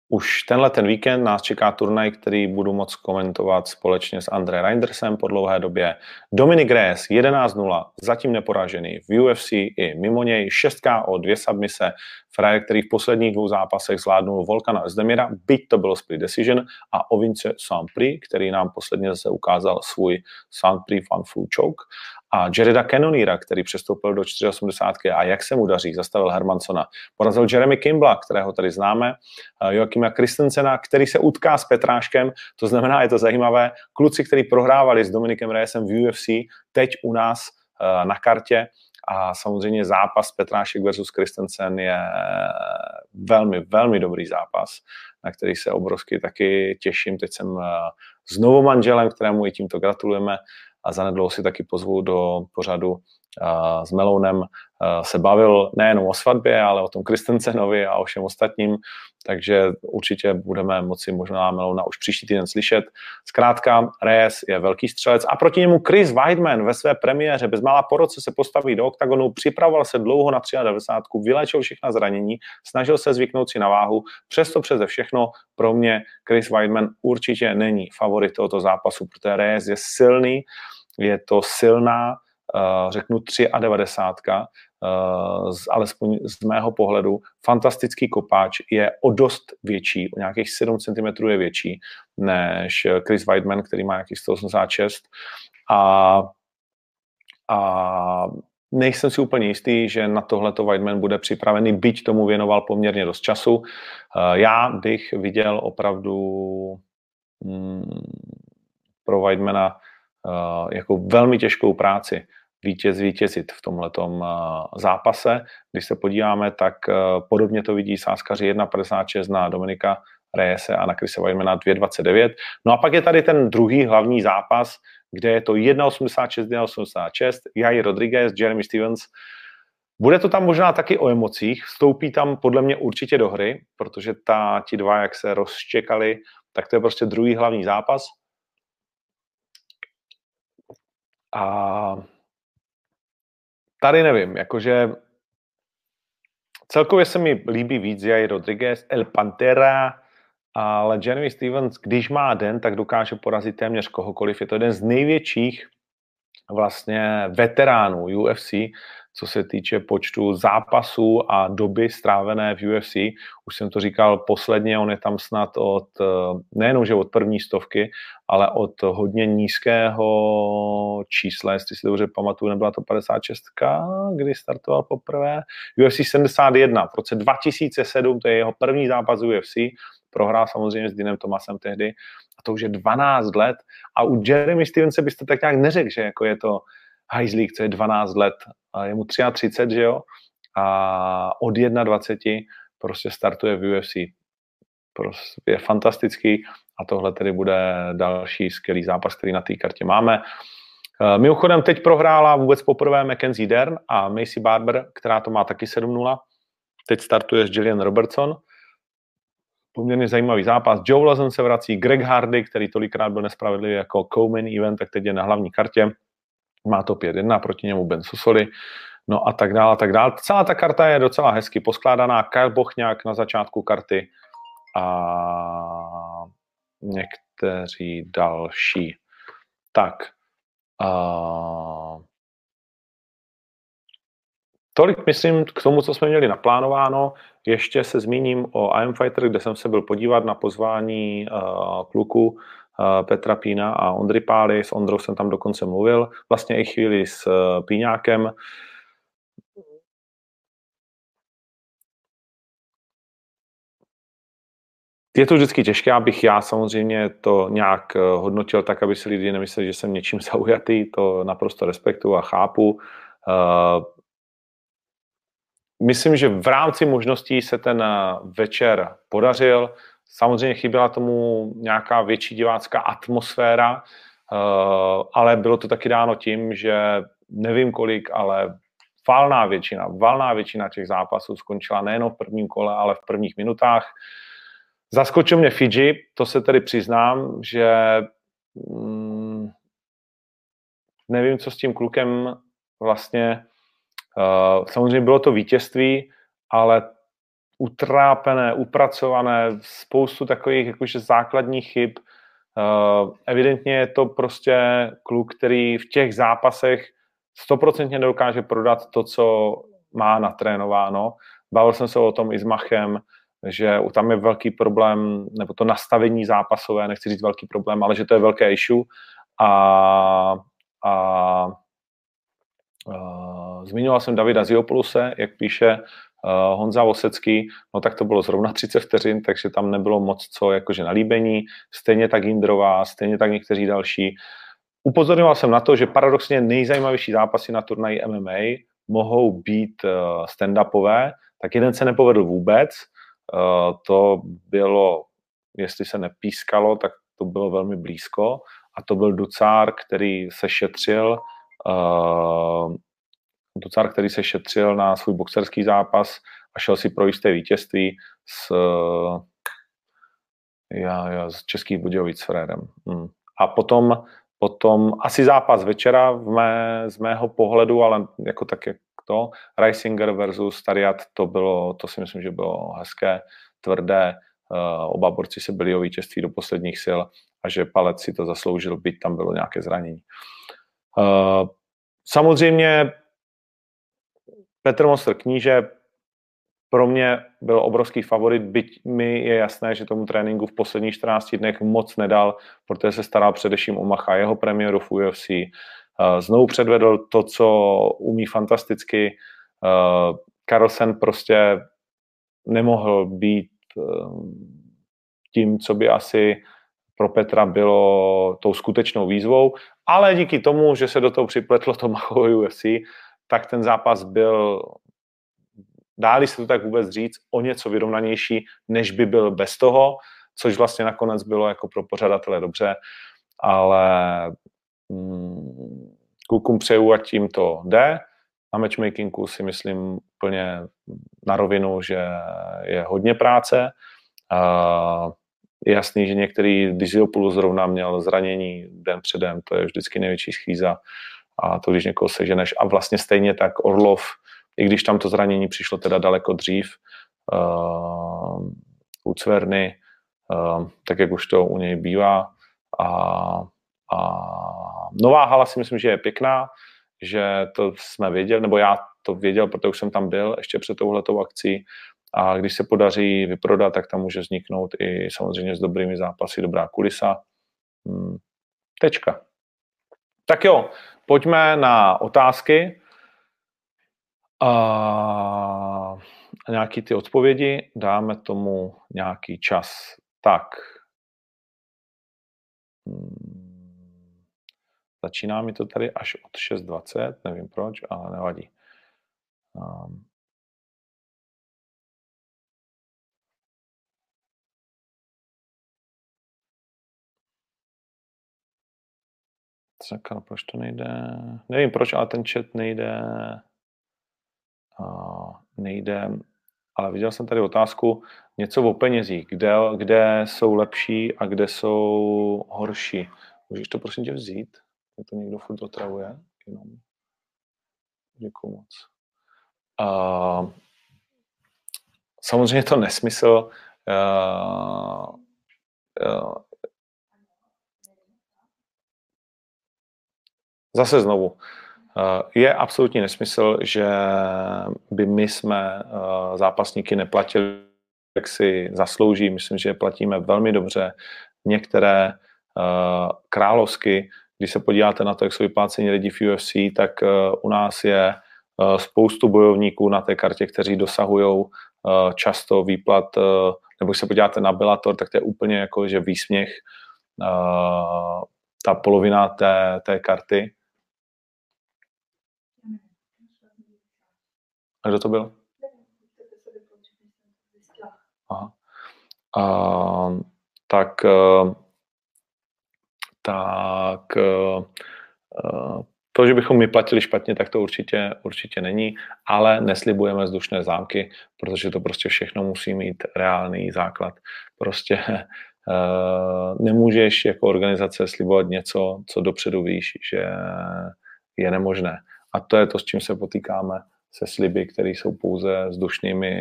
Speaker 1: už tenhle ten víkend nás čeká turnaj, který budu moc komentovat společně s André Reindersem po dlouhé době. Dominik Reyes 11-0, zatím neporažený. V UFC i mimo něj 6K 2 submise, frajer, který v posledních dvou zápasech zvládnul Volkana Zdemira, byť to bylo split decision, a Ovince Sampri, který nám posledně zase ukázal svůj Sampri Fan Fu Choke a Jareda Cannoniera, který přestoupil do 480 a jak se mu daří, zastavil Hermansona. Porazil Jeremy Kimbla, kterého tady známe, Joachima Christensena, který se utká s Petráškem, to znamená, je to zajímavé, kluci, kteří prohrávali s Dominikem Reyesem v UFC, teď u nás eh, na kartě a samozřejmě zápas Petrášek versus Christensen je velmi, velmi dobrý zápas, na který se obrovsky taky těším. Teď jsem eh, znovu manželem, kterému i tímto gratulujeme a zanedlouho si taky pozvu do pořadu s Melounem. Uh, se bavil nejenom o svatbě, ale o tom Kristensenovi a o všem ostatním, takže určitě budeme moci možná Melouna už příští týden slyšet. Zkrátka, Reyes je velký střelec a proti němu Chris Weidman ve své premiéře bezmála po roce se postaví do oktagonu, připravoval se dlouho na 93, vylečil všechna zranění, snažil se zvyknout si na váhu, přesto přeze všechno pro mě Chris Weidman určitě není favorit tohoto zápasu, protože Reyes je silný, je to silná, řeknu 93, uh, z, alespoň z mého pohledu, fantastický kopáč, je o dost větší, o nějakých 7 cm je větší než Chris Weidman, který má nějakých 186 a, a nejsem si úplně jistý, že na tohleto Weidman bude připravený, byť tomu věnoval poměrně dost času. Já bych viděl opravdu hmm, pro Weidmana jako velmi těžkou práci vítěz vítězit v tomhletom zápase. Když se podíváme, tak podobně to vidí sáskaři 1,56 na Dominika Reyese a na Krise Weidmana 2,29. No a pak je tady ten druhý hlavní zápas, kde je to 1,86, 1,86, Jair Rodriguez, Jeremy Stevens. Bude to tam možná taky o emocích, vstoupí tam podle mě určitě do hry, protože ta, ti dva, jak se rozčekali, tak to je prostě druhý hlavní zápas. A tady nevím, jakože celkově se mi líbí víc Jair Rodriguez, El Pantera, ale Jeremy Stevens, když má den, tak dokáže porazit téměř kohokoliv. Je to jeden z největších vlastně veteránů UFC, co se týče počtu zápasů a doby strávené v UFC. Už jsem to říkal posledně, on je tam snad od, nejenom, že od první stovky, ale od hodně nízkého čísla, jestli si dobře pamatuju, nebyla to 56, kdy startoval poprvé. UFC 71, v roce 2007, to je jeho první zápas UFC, prohrál samozřejmě s Dinem Tomasem tehdy a to už je 12 let a u Jeremy Stevense byste tak nějak neřekl, že jako je to hajzlík, co je 12 let, je mu 33, že jo, a od 21 prostě startuje v UFC. Prostě je fantastický a tohle tedy bude další skvělý zápas, který na té kartě máme. Eh, mimochodem teď prohrála vůbec poprvé Mackenzie Dern a Macy Barber, která to má taky 7-0. Teď startuje s Jillian Robertson poměrně zajímavý zápas. Joe Lazen se vrací, Greg Hardy, který tolikrát byl nespravedlivý jako co-main event, tak teď je na hlavní kartě. Má to 5-1, proti němu Ben Susoli, no a tak dále, a tak dále. Celá ta karta je docela hezky poskládaná. Kyle Bochňák na začátku karty a někteří další. Tak, uh, Tolik, myslím, k tomu, co jsme měli naplánováno. Ještě se zmíním o IM Fighter, kde jsem se byl podívat na pozvání uh, kluku Petra Pína a Ondry Pály. S Ondrou jsem tam dokonce mluvil. Vlastně i chvíli s uh, Píňákem. Je to vždycky těžké, abych já samozřejmě to nějak hodnotil tak, aby si lidi nemysleli, že jsem něčím zaujatý. To naprosto respektuju a chápu myslím, že v rámci možností se ten eh, večer podařil. Samozřejmě chyběla tomu nějaká větší divácká atmosféra, eh, ale bylo to taky dáno tím, že nevím kolik, ale valná většina, valná většina těch zápasů skončila nejen v prvním kole, ale v prvních minutách. Zaskočil mě Fiji, to se tedy přiznám, že mm, nevím, co s tím klukem vlastně Eh, samozřejmě bylo to vítězství, ale utrápené, upracované, spoustu takových jakože základních chyb. Eh, evidentně je to prostě kluk, který v těch zápasech stoprocentně nedokáže prodat to, co má natrénováno. Bavil jsem se o tom i s Machem, že tam je velký problém, nebo to nastavení zápasové, nechci říct velký problém, ale že to je velké issue a, a Uh, zmiňoval jsem Davida Ziopoluse, jak píše Honza Vosecký, no tak to bylo zrovna 30 vteřin, takže tam nebylo moc co jakože nalíbení, stejně tak Jindrová, stejně tak někteří další. Upozorňoval jsem na to, že paradoxně nejzajímavější zápasy na turnaji MMA mohou být uh, stand-upové, tak jeden se nepovedl vůbec, uh, to bylo, jestli se nepískalo, tak to bylo velmi blízko. A to byl Ducár, který se šetřil Ducar, který se šetřil na svůj boxerský zápas a šel si pro jisté vítězství s, já, já, s Českých Budějovic s Frédem. Hmm. A potom, potom asi zápas večera v mé, z mého pohledu, ale jako tak jak to, Reisinger versus Tariat, to bylo, to si myslím, že bylo hezké, tvrdé, uh, oba borci se byli o vítězství do posledních sil a že Palec si to zasloužil, byť tam bylo nějaké zranění. Uh, samozřejmě Petr Monster kníže pro mě byl obrovský favorit, byť mi je jasné, že tomu tréninku v posledních 14 dnech moc nedal, protože se staral především o Macha, jeho premiéru v UFC. Uh, znovu předvedl to, co umí fantasticky. Uh, Carlsen prostě nemohl být uh, tím, co by asi pro Petra bylo tou skutečnou výzvou, ale díky tomu, že se do toho připletlo to Mahové UFC, tak ten zápas byl, dáli se to tak vůbec říct, o něco vyrovnanější, než by byl bez toho, což vlastně nakonec bylo jako pro pořadatele dobře, ale mm, klukům přeju, ať tím to jde. Na matchmakingu si myslím úplně na rovinu, že je hodně práce. Je jasný, že některý Diziopoulos zrovna měl zranění den předem, to je vždycky největší schýza a to, když někoho seženeš. A vlastně stejně tak Orlov, i když tam to zranění přišlo teda daleko dřív, uh, u Cverny, uh, tak jak už to u něj bývá. A, a nová hala si myslím, že je pěkná, že to jsme věděli, nebo já to věděl, protože už jsem tam byl ještě před touhletou akcí a když se podaří vyprodat, tak tam může vzniknout i samozřejmě s dobrými zápasy dobrá kulisa. Hmm. Tečka. Tak jo, pojďme na otázky. A nějaký ty odpovědi, dáme tomu nějaký čas. Tak. Hmm. Začíná mi to tady až od 6.20, nevím proč, ale nevadí. Um, Sakra, proč to nejde? Nevím proč, ale ten chat nejde. Uh, nejde. Ale viděl jsem tady otázku, něco o penězích, kde, kde jsou lepší a kde jsou horší. Můžeš to prosím tě vzít? Je to někdo furt otravuje? Jenom. Děkuji moc. Uh, samozřejmě to nesmysl. Uh, uh, Zase znovu, eh, je absolutní nesmysl, že by my jsme eh, zápasníky neplatili, jak si zaslouží. Myslím, že je platíme velmi dobře. Některé eh, královsky, když se podíváte na to, jak jsou vypláceni lidi v UFC, tak u nás je spoustu bojovníků na té kartě, kteří dosahují často výplat, nebo když se podíváte na Bellator, tak to je úplně jako, že výsměch ta polovina té, té karty. A kdo to byl? Aha. A, tak eh, tak eh, to, že bychom my platili špatně, tak to určitě, určitě není, ale neslibujeme vzdušné zámky, protože to prostě všechno musí mít reálný základ. Prostě nemůžeš jako organizace slibovat něco, co dopředu víš, že je nemožné. A to je to, s čím se potýkáme se sliby, které jsou pouze vzdušnými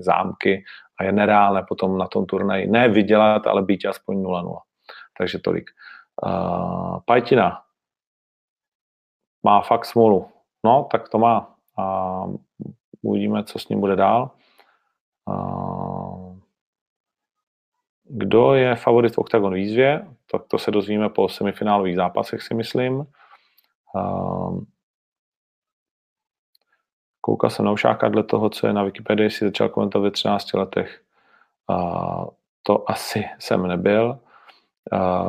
Speaker 1: zámky a je nereálné potom na tom turnaji ne vydělat, ale být aspoň 0-0. Takže tolik. Uh, Pajtina má fakt smůlu. No, tak to má. A uvidíme, co s ním bude dál. Uh, kdo je favorit v Octagon výzvě? Tak to se dozvíme po semifinálových zápasech, si myslím. Uh, Koukal jsem na Ušáka dle toho, co je na Wikipedii, si začal komentovat ve 13 letech. A to asi jsem nebyl. A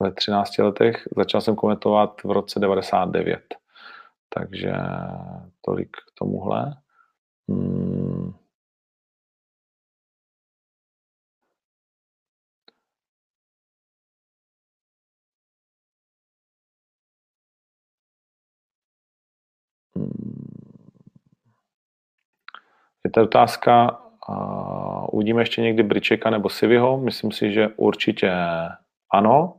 Speaker 1: ve 13 letech začal jsem komentovat v roce 99. Takže tolik k tomuhle. Hmm. Je to otázka, uh, uvidíme ještě někdy Bričeka nebo Sivyho, myslím si, že určitě ano.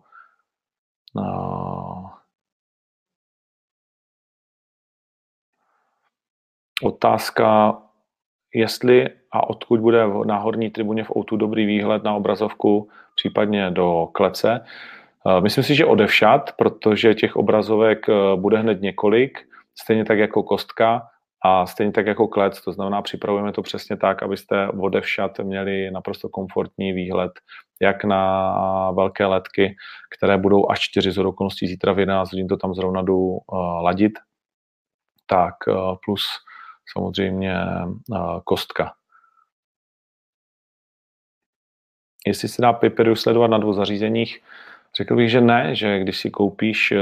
Speaker 1: Uh, otázka, jestli a odkud bude na horní tribuně v Outu dobrý výhled na obrazovku, případně do klece. Myslím si, že odevšat, protože těch obrazovek bude hned několik, stejně tak jako kostka. A stejně tak jako klec, to znamená, připravujeme to přesně tak, abyste odevšat měli naprosto komfortní výhled, jak na velké letky, které budou až 4 z okolností zítra v 11 hodin to tam zrovna jdu uh, ladit, tak uh, plus samozřejmě uh, kostka. jestli se dá pay sledovat na dvou zařízeních, Řekl bych, že ne, že když si koupíš, eh,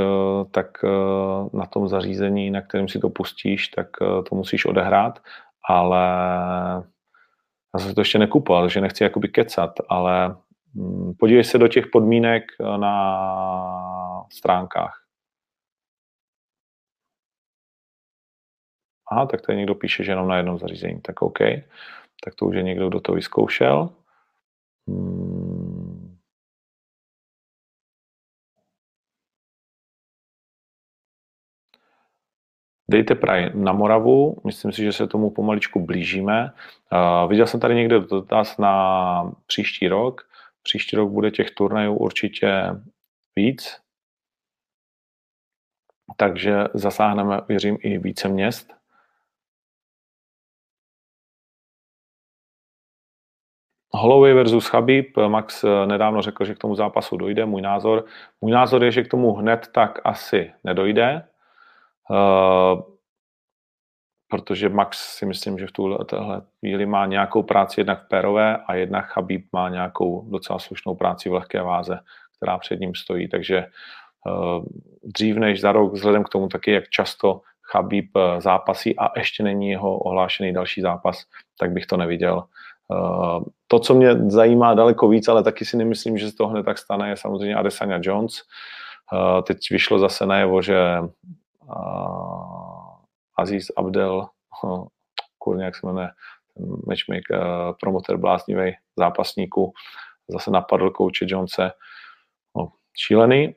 Speaker 1: tak eh, na tom zařízení, na kterém si to pustíš, tak eh, to musíš odehrát, ale já jsem to ještě nekupoval, že nechci jakoby kecat, ale mm, podívej se do těch podmínek na stránkách. Aha, tak tady někdo píše, že jenom na jednom zařízení, tak OK. Tak to už je někdo, kdo to vyzkoušel. Hmm. Dejte praj na Moravu, myslím si, že se tomu pomaličku blížíme. Uh, viděl jsem tady někde dotaz na příští rok. Příští rok bude těch turnajů určitě víc, takže zasáhneme, věřím, i více měst. Holloway versus Chabib. Max nedávno řekl, že k tomu zápasu dojde. Můj názor, můj názor je, že k tomu hned tak asi nedojde. Uh, protože Max si myslím, že v tuhle chvíli má nějakou práci jednak v Perové a jednak Chabib má nějakou docela slušnou práci v lehké váze, která před ním stojí. Takže uh, dřív než za rok, vzhledem k tomu taky, jak často Chabib eh, zápasí a ještě není jeho ohlášený další zápas, tak bych to neviděl. To, co mě zajímá daleko víc, ale taky si nemyslím, že se to hned tak stane, je samozřejmě Adesanya Jones. Teď vyšlo zase najevo, že Aziz Abdel, kurně, jak se jmenuje, matchmaker, promoter bláznivý zápasníků, zase napadl kouče Jonese. No, šílený.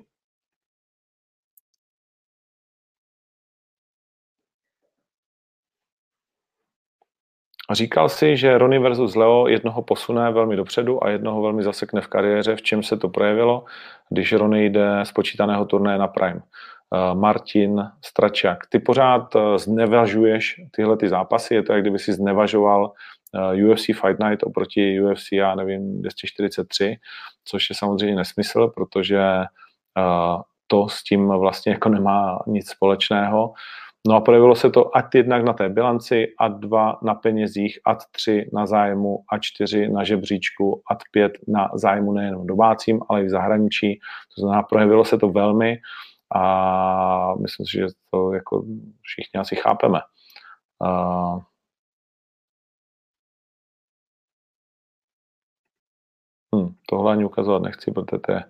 Speaker 1: Říkal si, že Ronnie versus Leo jednoho posune velmi dopředu a jednoho velmi zasekne v kariéře. V čem se to projevilo, když Ronnie jde z počítaného turnaje na Prime? Eh, Martin Stračák. Ty pořád eh, znevažuješ tyhle ty zápasy, je to, jak kdyby si znevažoval eh, UFC Fight Night oproti UFC, já nevím, 243, což je samozřejmě nesmysl, protože to s tím vlastně jako nemá nic společného. No a projevilo se to ať jednak na té bilanci, a dva na penězích, a tři na zájmu, a čtyři na žebříčku, a pět na zájmu nejenom domácím, ale i v zahraničí. To znamená, projevilo se to velmi a myslím si, že to jako všichni asi chápeme. Uh, hm, tohle ani ukazovat nechci, protože to je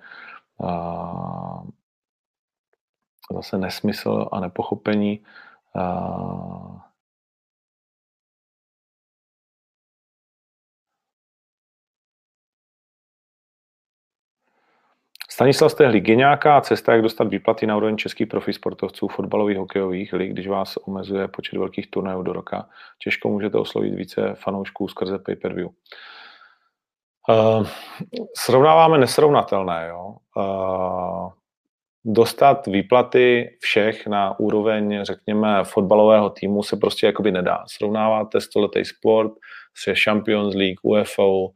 Speaker 1: uh, zase nesmysl a nepochopení. Uh, Stanislav Stehlík, geniáká cesta, jak dostat výplaty na úroveň českých profi sportovců, fotbalových, hokejových lig, když vás omezuje počet velkých turnajů do roka. Těžko můžete oslovit více fanoušků skrze pay-per-view. Uh, srovnáváme nesrovnatelné. Jo? Uh, dostat výplaty všech na úroveň, řekněme, fotbalového týmu se prostě jakoby nedá. Srovnáváte stoletý sport se Champions League, UFO, uh,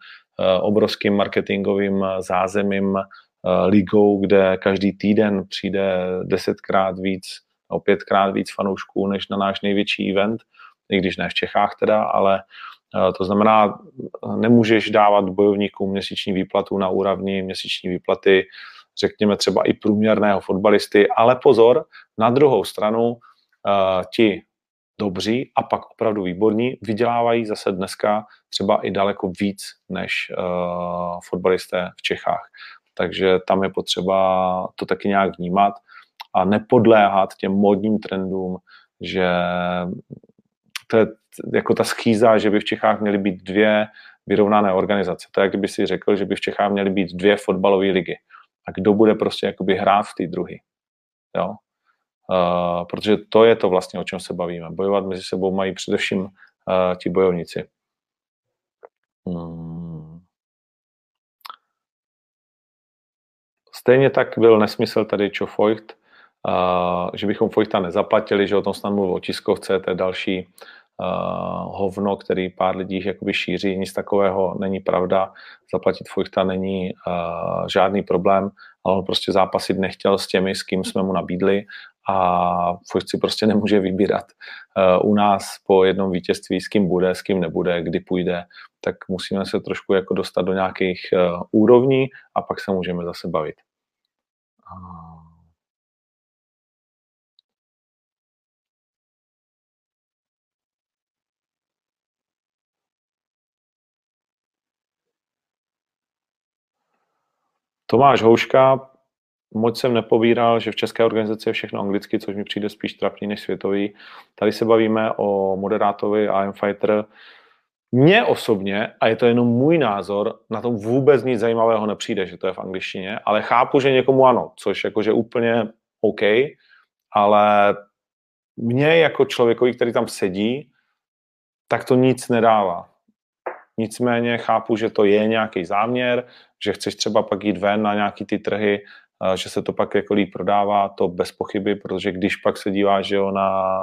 Speaker 1: obrovským marketingovým zázemím Eh, ligou, kde každý týden přijde desetkrát víc, o pětkrát víc fanoušků než na náš největší event, i když ne v Čechách teda, ale eh, to znamená, nemůžeš dávat bojovníkům měsíční výplatu na úrovni měsíční výplaty, řekněme třeba i průměrného fotbalisty, ale pozor, na druhou stranu uh, ti dobří a pak opravdu výborní vydělávají zase dneska třeba i daleko víc než fotbalisté v Čechách takže tam je potřeba to taky nějak vnímat a nepodléhat těm modním trendům, že to je jako ta schýza, že by v Čechách měly být dvě vyrovnané organizace. To je, jak kdyby si řekl, že by v Čechách měly být dvě fotbalové ligy. A kdo bude prostě jakoby hrát v té druhé. Jo? Uh, protože to je to vlastně, o čem se bavíme. Bojovat mezi sebou mají především uh, ti bojovníci. Hmm. Stejně tak byl nesmysl tady čo Feucht, uh, že bychom Feuchta nezaplatili, že o tom snad mluvil o tiskovce, to je další uh, hovno, který pár lidí jakoby šíří, nic takového není pravda, zaplatit Feuchta není uh, žádný problém, ale on prostě zápasit nechtěl s těmi, s kým jsme mu nabídli a furt si prostě nemůže vybírat uh, u nás po jednom vítězství, s kým bude, s kým nebude, kdy půjde, tak musíme se trošku jako dostat do nějakých uh, úrovní a pak se můžeme zase bavit. Tomáš Houška, moc jsem nepobíral, že v české organizaci je všechno anglicky, což mi přijde spíš trapný než světový. Tady se bavíme o moderátovi AM Fighter. Mně osobně, a je to jenom můj názor, na tom vůbec nic zajímavého nepřijde, že to je v angličtině, ale chápu, že někomu ano, což jakože úplně OK, ale mně jako člověkovi, který tam sedí, tak to nic nedává. Nicméně chápu, že to je nějaký záměr, že chceš třeba pak jít ven na nějaký ty trhy, že se to pak jako líp prodává, to bez pochyby, protože když pak se díváš jo, na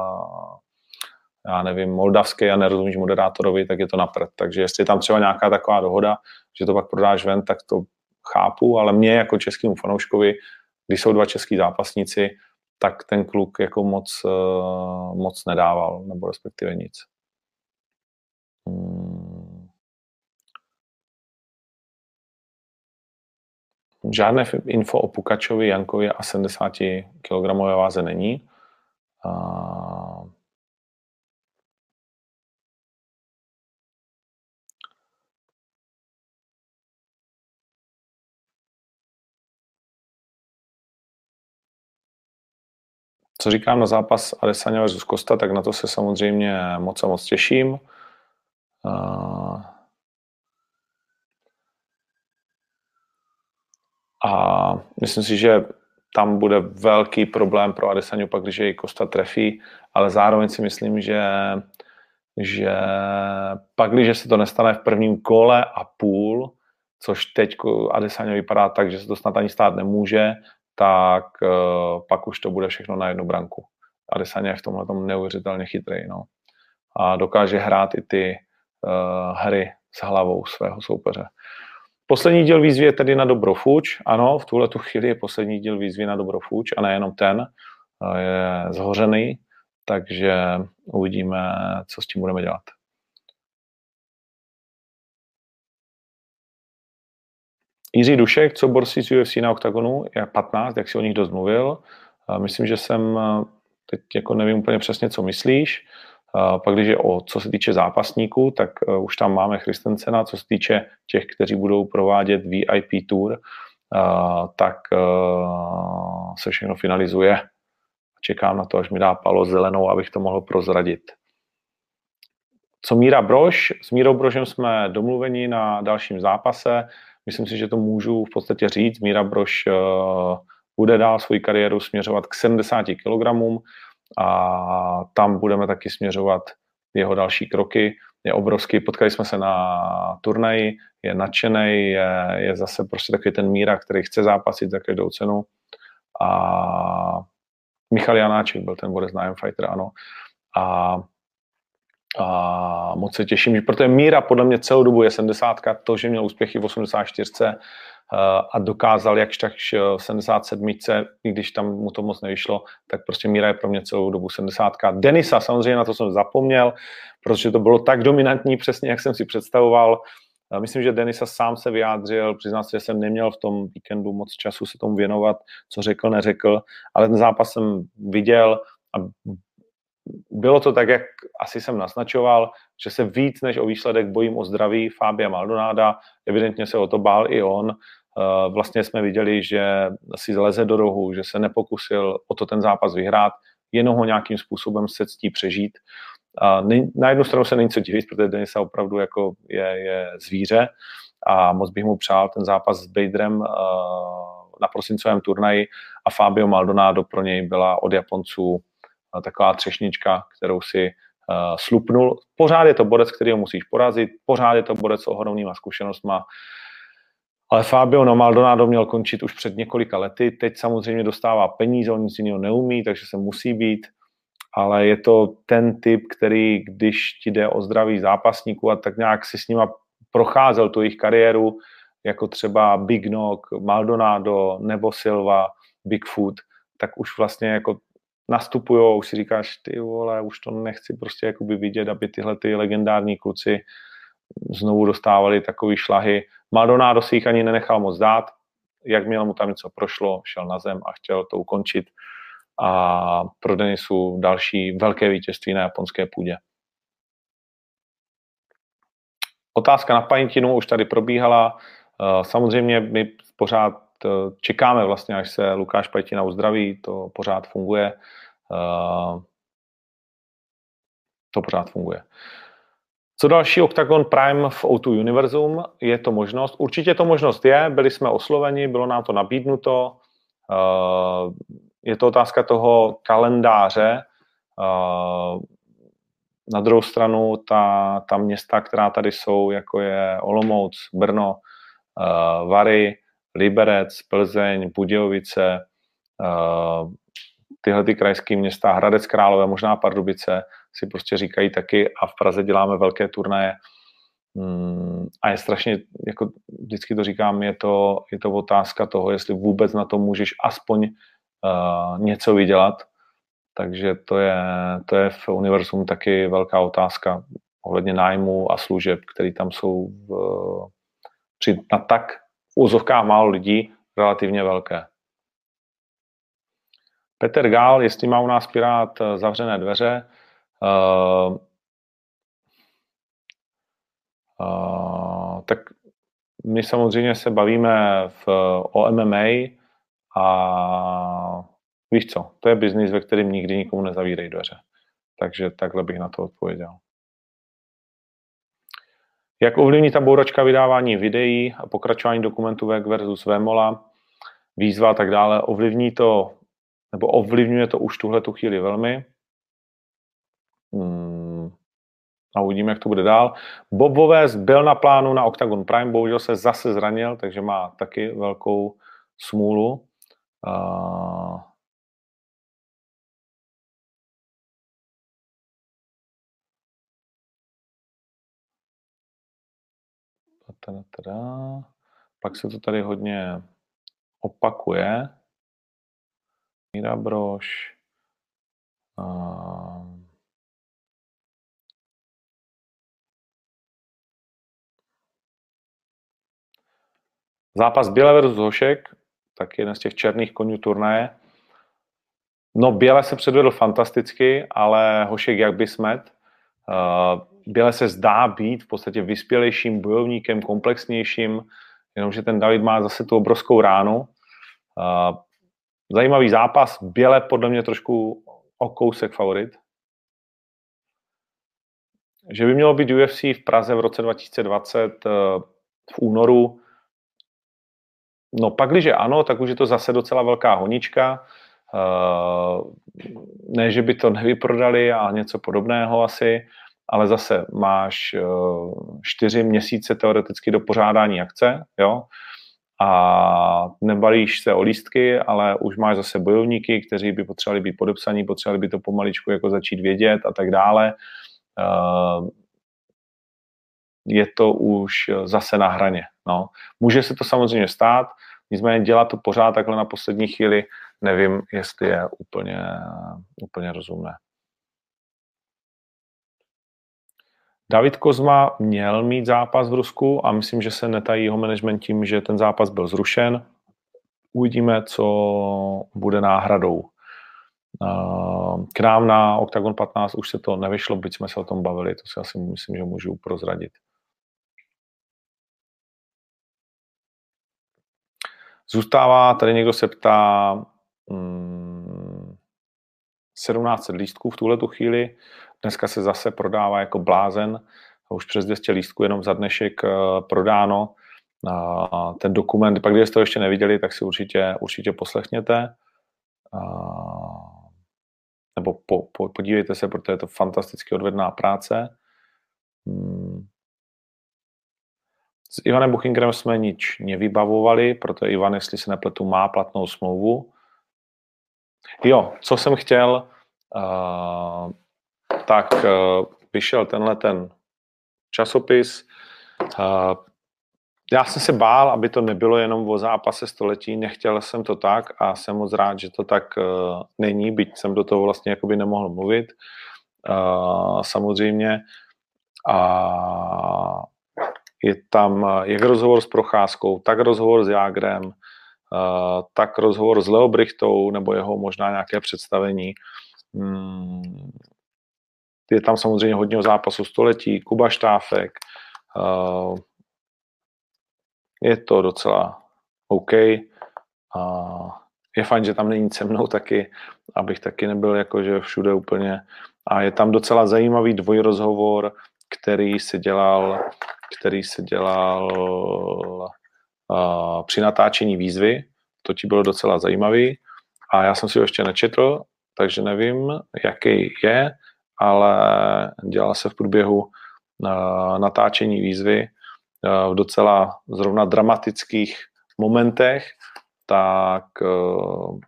Speaker 1: já nevím, moldavský a nerozumíš moderátorovi, tak je to napřed. Takže jestli je tam třeba nějaká taková dohoda, že to pak prodáš ven, tak to chápu, ale mě jako českému fanouškovi, když jsou dva český zápasníci, tak ten kluk jako moc, eh, moc nedával, nebo respektive nic. Hmm. Žádné info o Pukačovi, Jankovi a 70 kg váze není. Co říkám na zápas Adesanya vs. Costa, tak na to se samozřejmě moc a moc těším. A myslím si, že tam bude velký problém pro Adesanyu pak, když jej Kosta trefí, ale zároveň si myslím, že, že pak, když se to nestane v prvním kole a půl, což teď Adesanya vypadá tak, že se to snad ani stát nemůže, tak uh, pak už to bude všechno na jednu branku. Adesanya je v tomhle tom neuvěřitelně chytrý. No. A dokáže hrát i ty uh, hry s hlavou svého soupeře. Poslední díl výzvy je tedy na Dobrofuč. Ano, v tuhle tu chvíli je poslední díl výzvy na Dobrofuč a nejenom ten. Je zhořený, takže uvidíme, co s tím budeme dělat. Jiří Dušek, co borci z UFC na OKTAGONu, je 15, jak si o nich dost mluvil. Myslím, že jsem, teď jako nevím úplně přesně, co myslíš. Pak když je o, co se týče zápasníků, tak e, už tam máme Christensena, co se týče těch, kteří budou provádět VIP tour, tak e, se všechno finalizuje. Čekám na to, až mi dá palo zelenou, abych to mohl prozradit. Co Míra Brož? S Mírou Brožem jsme domluveni na dalším zápase. Myslím si, že to můžu v podstatě říct. Míra Brož bude dál svoji kariéru směřovat k 70 kg a tam budeme taky směřovat jeho další kroky. Je obrovský, potkali jsme se na turnaji, je nadšený, je, je zase prostě takový ten míra, který chce zápasit za každou cenu. A Michal Janáček byl ten borec na Fighter, ano. A, a moc se těším, že protože míra podle mě celou dobu je 70, to, že měl úspěchy v 84, Eh, a dokázal jakž tak v 77, i když tam mu to moc nevyšlo, tak prostě Míra je pro mě celou dobu 70. Denisa, samozřejmě na to jsem zapomněl, protože to bylo tak dominantní, přesně jak jsem si představoval. Eh, myslím, že Denisa sám se vyjádřil, přiznal se, že jsem neměl v tom víkendu moc času se tomu věnovat, co řekl, neřekl, ale ten zápas jsem viděl a bylo to tak, jak asi jsem naznačoval, že se víc než o výsledek bojím o zdraví Fábia Maldonáda. Evidentně se o to bál i on. Eh, vlastně jsme viděli, že si zleze do rohu, že se nepokusil o to ten zápas vyhrát, jenom ho nějakým způsobem se ctí přežít. Na jednu stranu se není co divit, protože Denisa opravdu jako je, je zvíře a moc bych mu přál ten zápas s Baderem eh, na prosincovém turnaji a Fabio Maldonado pro něj byla od Japonců taková třešnička, kterou si uh, slupnul. Pořád je to borec, který ho musíš porazit, pořád je to borec s ohromnýma zkušenostma, ale Fabio no Maldonado měl končit už před několika lety, teď samozřejmě dostává peníze, on nic jiného neumí, takže se musí být, ale je to ten typ, který, když ti jde o zdraví zápasníků a tak nějak si s nima procházel tu jejich kariéru, jako třeba Big Nog, Maldonado nebo Silva, Bigfoot, tak už vlastně jako nastupují, už si říkáš, ty vole, už to nechci prostě jakoby vidět, aby tyhle ty legendární kluci znovu dostávali takový šlahy. Maldonado si jich ani nenechal moc dát, jakmile mu tam něco prošlo, šel na zem a chtěl to ukončit a pro Denisu další velké vítězství na japonské půdě. Otázka na paintinu už tady probíhala. Eh, samozřejmě my pořád eh, čekáme vlastně, až se Lukáš Pajtina uzdraví, to pořád funguje. Eh, to pořád funguje. Co další Octagon Prime v O2 Univerzum? Je to možnost? Určitě to možnost je, byli jsme osloveni, bylo nám to nabídnuto. Je to otázka toho kalendáře. Na druhou stranu ta, ta města, která tady jsou, jako je Olomouc, Brno, Vary, Liberec, Plzeň, Budějovice, tyhle ty krajské města, Hradec Králové, možná Pardubice, si prostě říkají taky a v Praze děláme velké turnaje. Mm, a je strašně, jako vždycky to říkám, je to, je to otázka toho, jestli vůbec na to můžeš aspoň něco vydělat, takže to je, to je v univerzum taky velká otázka ohledně nájmu a služeb, které tam jsou v, při, na tak úzovkách málo lidí relativně velké. Petr Gál, jestli má u nás Pirát eh, zavřené dveře, uh, uh, tak my samozřejmě se bavíme v, o MMA a Víš co, to je biznis, ve kterém nikdy nikomu nezavírej dveře. Takže takhle bych na to odpověděl. Jak ovlivní ta bouračka vydávání videí a pokračování dokumentů VEC versus VMOLA, výzva a tak dále, ovlivní to, nebo ovlivňuje to už tuhle tu chvíli velmi. Hmm. A uvidíme, jak to bude dál. Bob Voves byl na plánu na Octagon Prime, bohužel se zase zranil, takže má taky velkou smůlu. Uh, tada, tada. Pak se to tady hodně opakuje. Míra Brož. Zápas Běle versus Hošek, tak jeden z těch černých konňů turnaje. No Běle se předvedl fantasticky, ale Hošek jak by smet. Uh, Běle se zdá být v podstatě vyspělejším bojovníkem, komplexnějším, jenomže ten David má zase tu obrovskou ránu. Zajímavý zápas, Běle podle mě trošku o kousek favorit. Že by mělo být UFC v Praze v roce 2020 eh, v únoru, no pak, když ano, tak už je to zase docela velká honička. Eh, ne, že by to nevyprodali a něco podobného asi, ale zase máš eh, čtyři měsíce teoreticky do pořádání akce, jo, a nebalíš se o lístky, ale už máš zase bojovníky, kteří by potřebovali být podepsaní, potřebovali by to pomaličku jako začít vědět a tak dále. Eh, je to už zase na hraně. No. Může se to samozřejmě stát, nicméně dělat to pořád takhle na poslední chvíli, nevím, jestli je úplně, úplně rozumné. David Kozma měl mít zápas v Rusku a myslím, že se netají jeho management tím, že ten zápas byl zrušen. Uvidíme, co bude náhradou. K nám na Octagon 15 už se to nevyšlo, byť jsme se o tom bavili, to si asi myslím, že můžu prozradit. Zůstává, tady někdo se ptá, hmm, 1700 lístků v tuhle tu chvíli. Dneska se zase prodává jako blázen, už přes 200 lístků jenom za dnešek eh, prodáno. Ten dokument, pak kdybyste to ještě neviděli, tak si určitě, určitě poslechněte. Nebo po, po, podívejte se, protože je to fantasticky odvedná práce. Hmm. S Ivanem Buchingerem jsme nič nevybavovali, protože Ivan, jestli se nepletu, má platnou smlouvu. Jo, co jsem chtěl, uh, tak uh, vyšel tenhle ten časopis. Já jsem se bál, aby to nebylo jenom o zápase století, nechtěl jsem to tak a jsem moc rád, že to tak uh, není, byť jsem do toho vlastně jakoby nemohl mluvit. Uh, samozřejmě. A je tam jak rozhovor s Procházkou, tak rozhovor s Jágrem, tak rozhovor s Leo Brichtou, nebo jeho možná nějaké představení. Je tam samozřejmě hodně zápasu století, Kuba Štáfek, uh, je to docela OK. Je fajn, že tam není se mnou taky, abych taky nebyl jakože všude úplně. A je tam docela zajímavý dvojrozhovor, který se dělal, který se dělal uh, při natáčení výzvy. To ti bylo docela zajímavý. A já jsem si ho ještě nečetl, takže nevím, jaký je, ale dělal se v průběhu uh, natáčení výzvy v docela zrovna dramatických momentech, tak eh,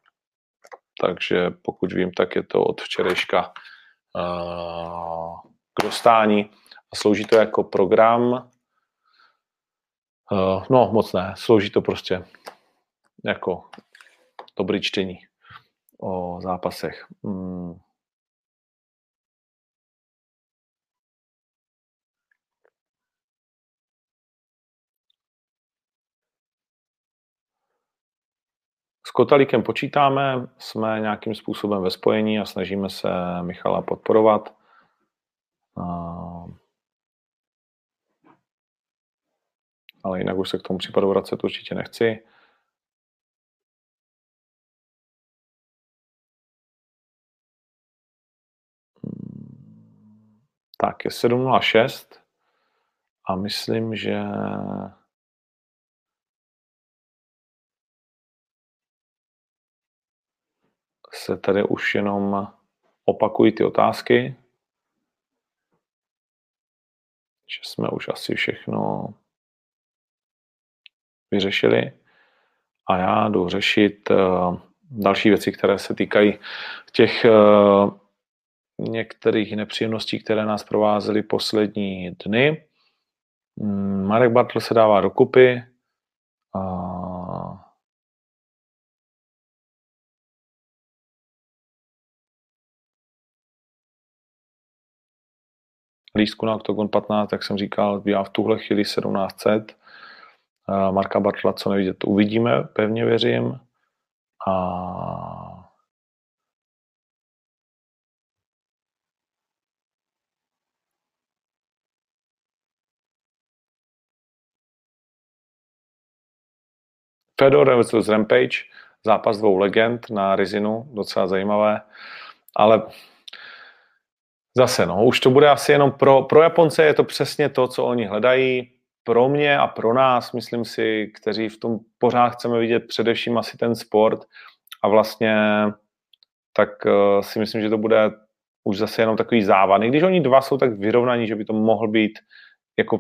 Speaker 1: takže pokud vím, tak je to od včerejška eh, k dostání a slouží to jako program. Eh, no, moc ne, slouží to prostě jako dobrý čtení o zápasech. Hmm. S Kotalíkem počítáme, jsme nějakým způsobem ve spojení a snažíme se Michala podporovat. Ale jinak už se k tomu případu vracet určitě nechci. Tak, je 7.06 a myslím, že se tady už jenom opakují ty otázky, že jsme už asi všechno vyřešili a já jdu řešit uh, další věci, které se týkají těch uh, některých nepříjemností, které nás provázely poslední dny. Mm, Marek Bartl se dává dokupy. Lístku na Octagon 15, jak jsem říkal, bývá v tuhle chvíli 1700. Marka Bartla, co nevidět, uvidíme, pevně věřím. A Fedor vs. Rampage, zápas dvou legend na Rizinu, docela zajímavé, ale Zase, no, už to bude asi jenom pro, pro Japonce je to přesně to, co oni hledají. Pro mě a pro nás, myslím si, kteří v tom pořád chceme vidět především asi ten sport a vlastně tak uh, si myslím, že to bude už zase jenom takový závan. I když oni dva jsou tak vyrovnaní, že by to mohl být jako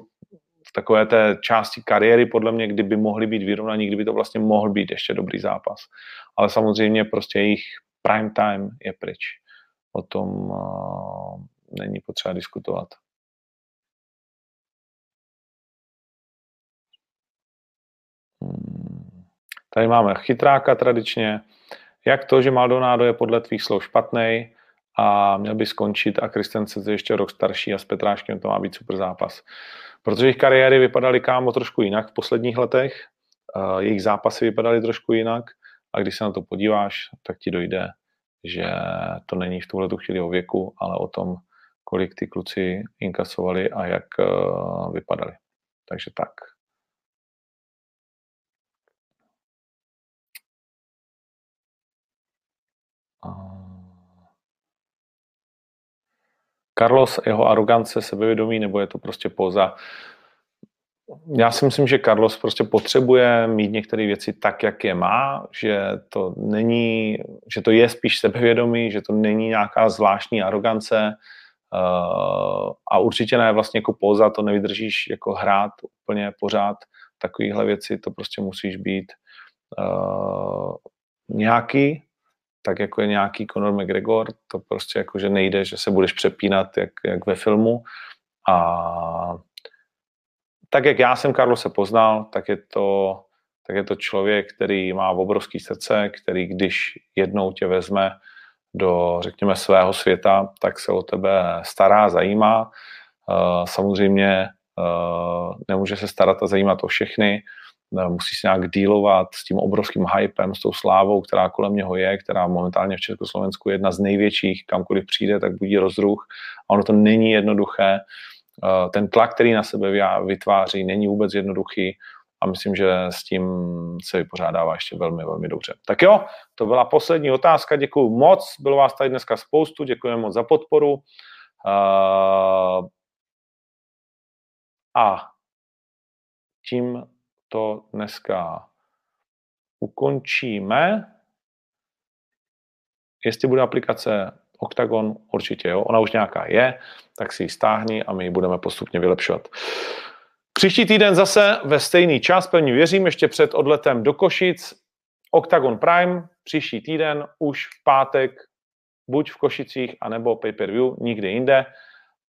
Speaker 1: v takové té části kariéry, podle mě, kdyby mohli být vyrovnaní, kdyby to vlastně mohl být ještě dobrý zápas. Ale samozřejmě prostě jejich prime time je pryč o tom není potřeba diskutovat. Hmm. Tady máme chytráka tradičně. Jak to, že Maldonado je podle tvých slov špatný a měl by skončit a Kristensen je ještě rok starší a s Petráškem to má být super zápas. Protože jejich kariéry vypadaly kámo trošku jinak v posledních letech, jejich zápasy vypadaly trošku jinak a když se na to podíváš, tak ti dojde, že to není v tuhle chvíli o věku, ale o tom, kolik ty kluci inkasovali a jak uh, vypadali. Takže tak. Carlos, jeho arogance, sebevědomí, nebo je to prostě poza? Já si myslím, že Carlos prostě potřebuje mít některé věci tak, jak je má, že to není, že to je spíš sebevědomí, že to není nějaká zvláštní arogance uh, a určitě ne vlastně jako poza, to nevydržíš jako hrát úplně pořád. Takovéhle věci, to prostě musíš být uh, nějaký, tak jako je nějaký Conor McGregor, to prostě jako, že nejde, že se budeš přepínat jak, jak ve filmu. A tak jak já jsem Karlose poznal, tak je to, tak je to člověk, který má obrovský srdce, který když jednou tě vezme do, řekněme, svého světa, tak se o tebe stará, zajímá. Samozřejmě nemůže se starat a zajímat o všechny, musí se nějak dílovat s tím obrovským hypem, s tou slávou, která kolem něho je, která momentálně v Československu je jedna z největších, kamkoliv přijde, tak budí rozruch. A ono to není jednoduché. Ten tlak, který na sebe vytváří, není vůbec jednoduchý a myslím, že s tím se vypořádává ještě velmi, velmi dobře. Tak jo, to byla poslední otázka, děkuji moc, bylo vás tady dneska spoustu, děkujeme moc za podporu. A tím to dneska ukončíme. Jestli bude aplikace Octagon, určitě jo, ona už nějaká je, tak si ji stáhni a my ji budeme postupně vylepšovat. Příští týden zase ve stejný čas, pevně věřím, ještě před odletem do Košic, Octagon Prime, příští týden už v pátek, buď v Košicích, anebo pay-per-view, nikde jinde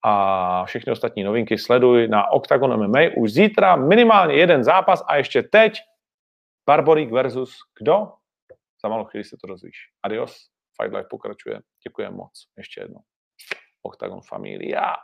Speaker 1: a všechny ostatní novinky sleduj na Octagon MMA. Už zítra minimálně jeden zápas a ještě teď Barborík versus kdo? Za malou chvíli se to dozvíš. Adios, Fight Life pokračuje. Děkuji moc. Ještě jednou. Octagon Familia.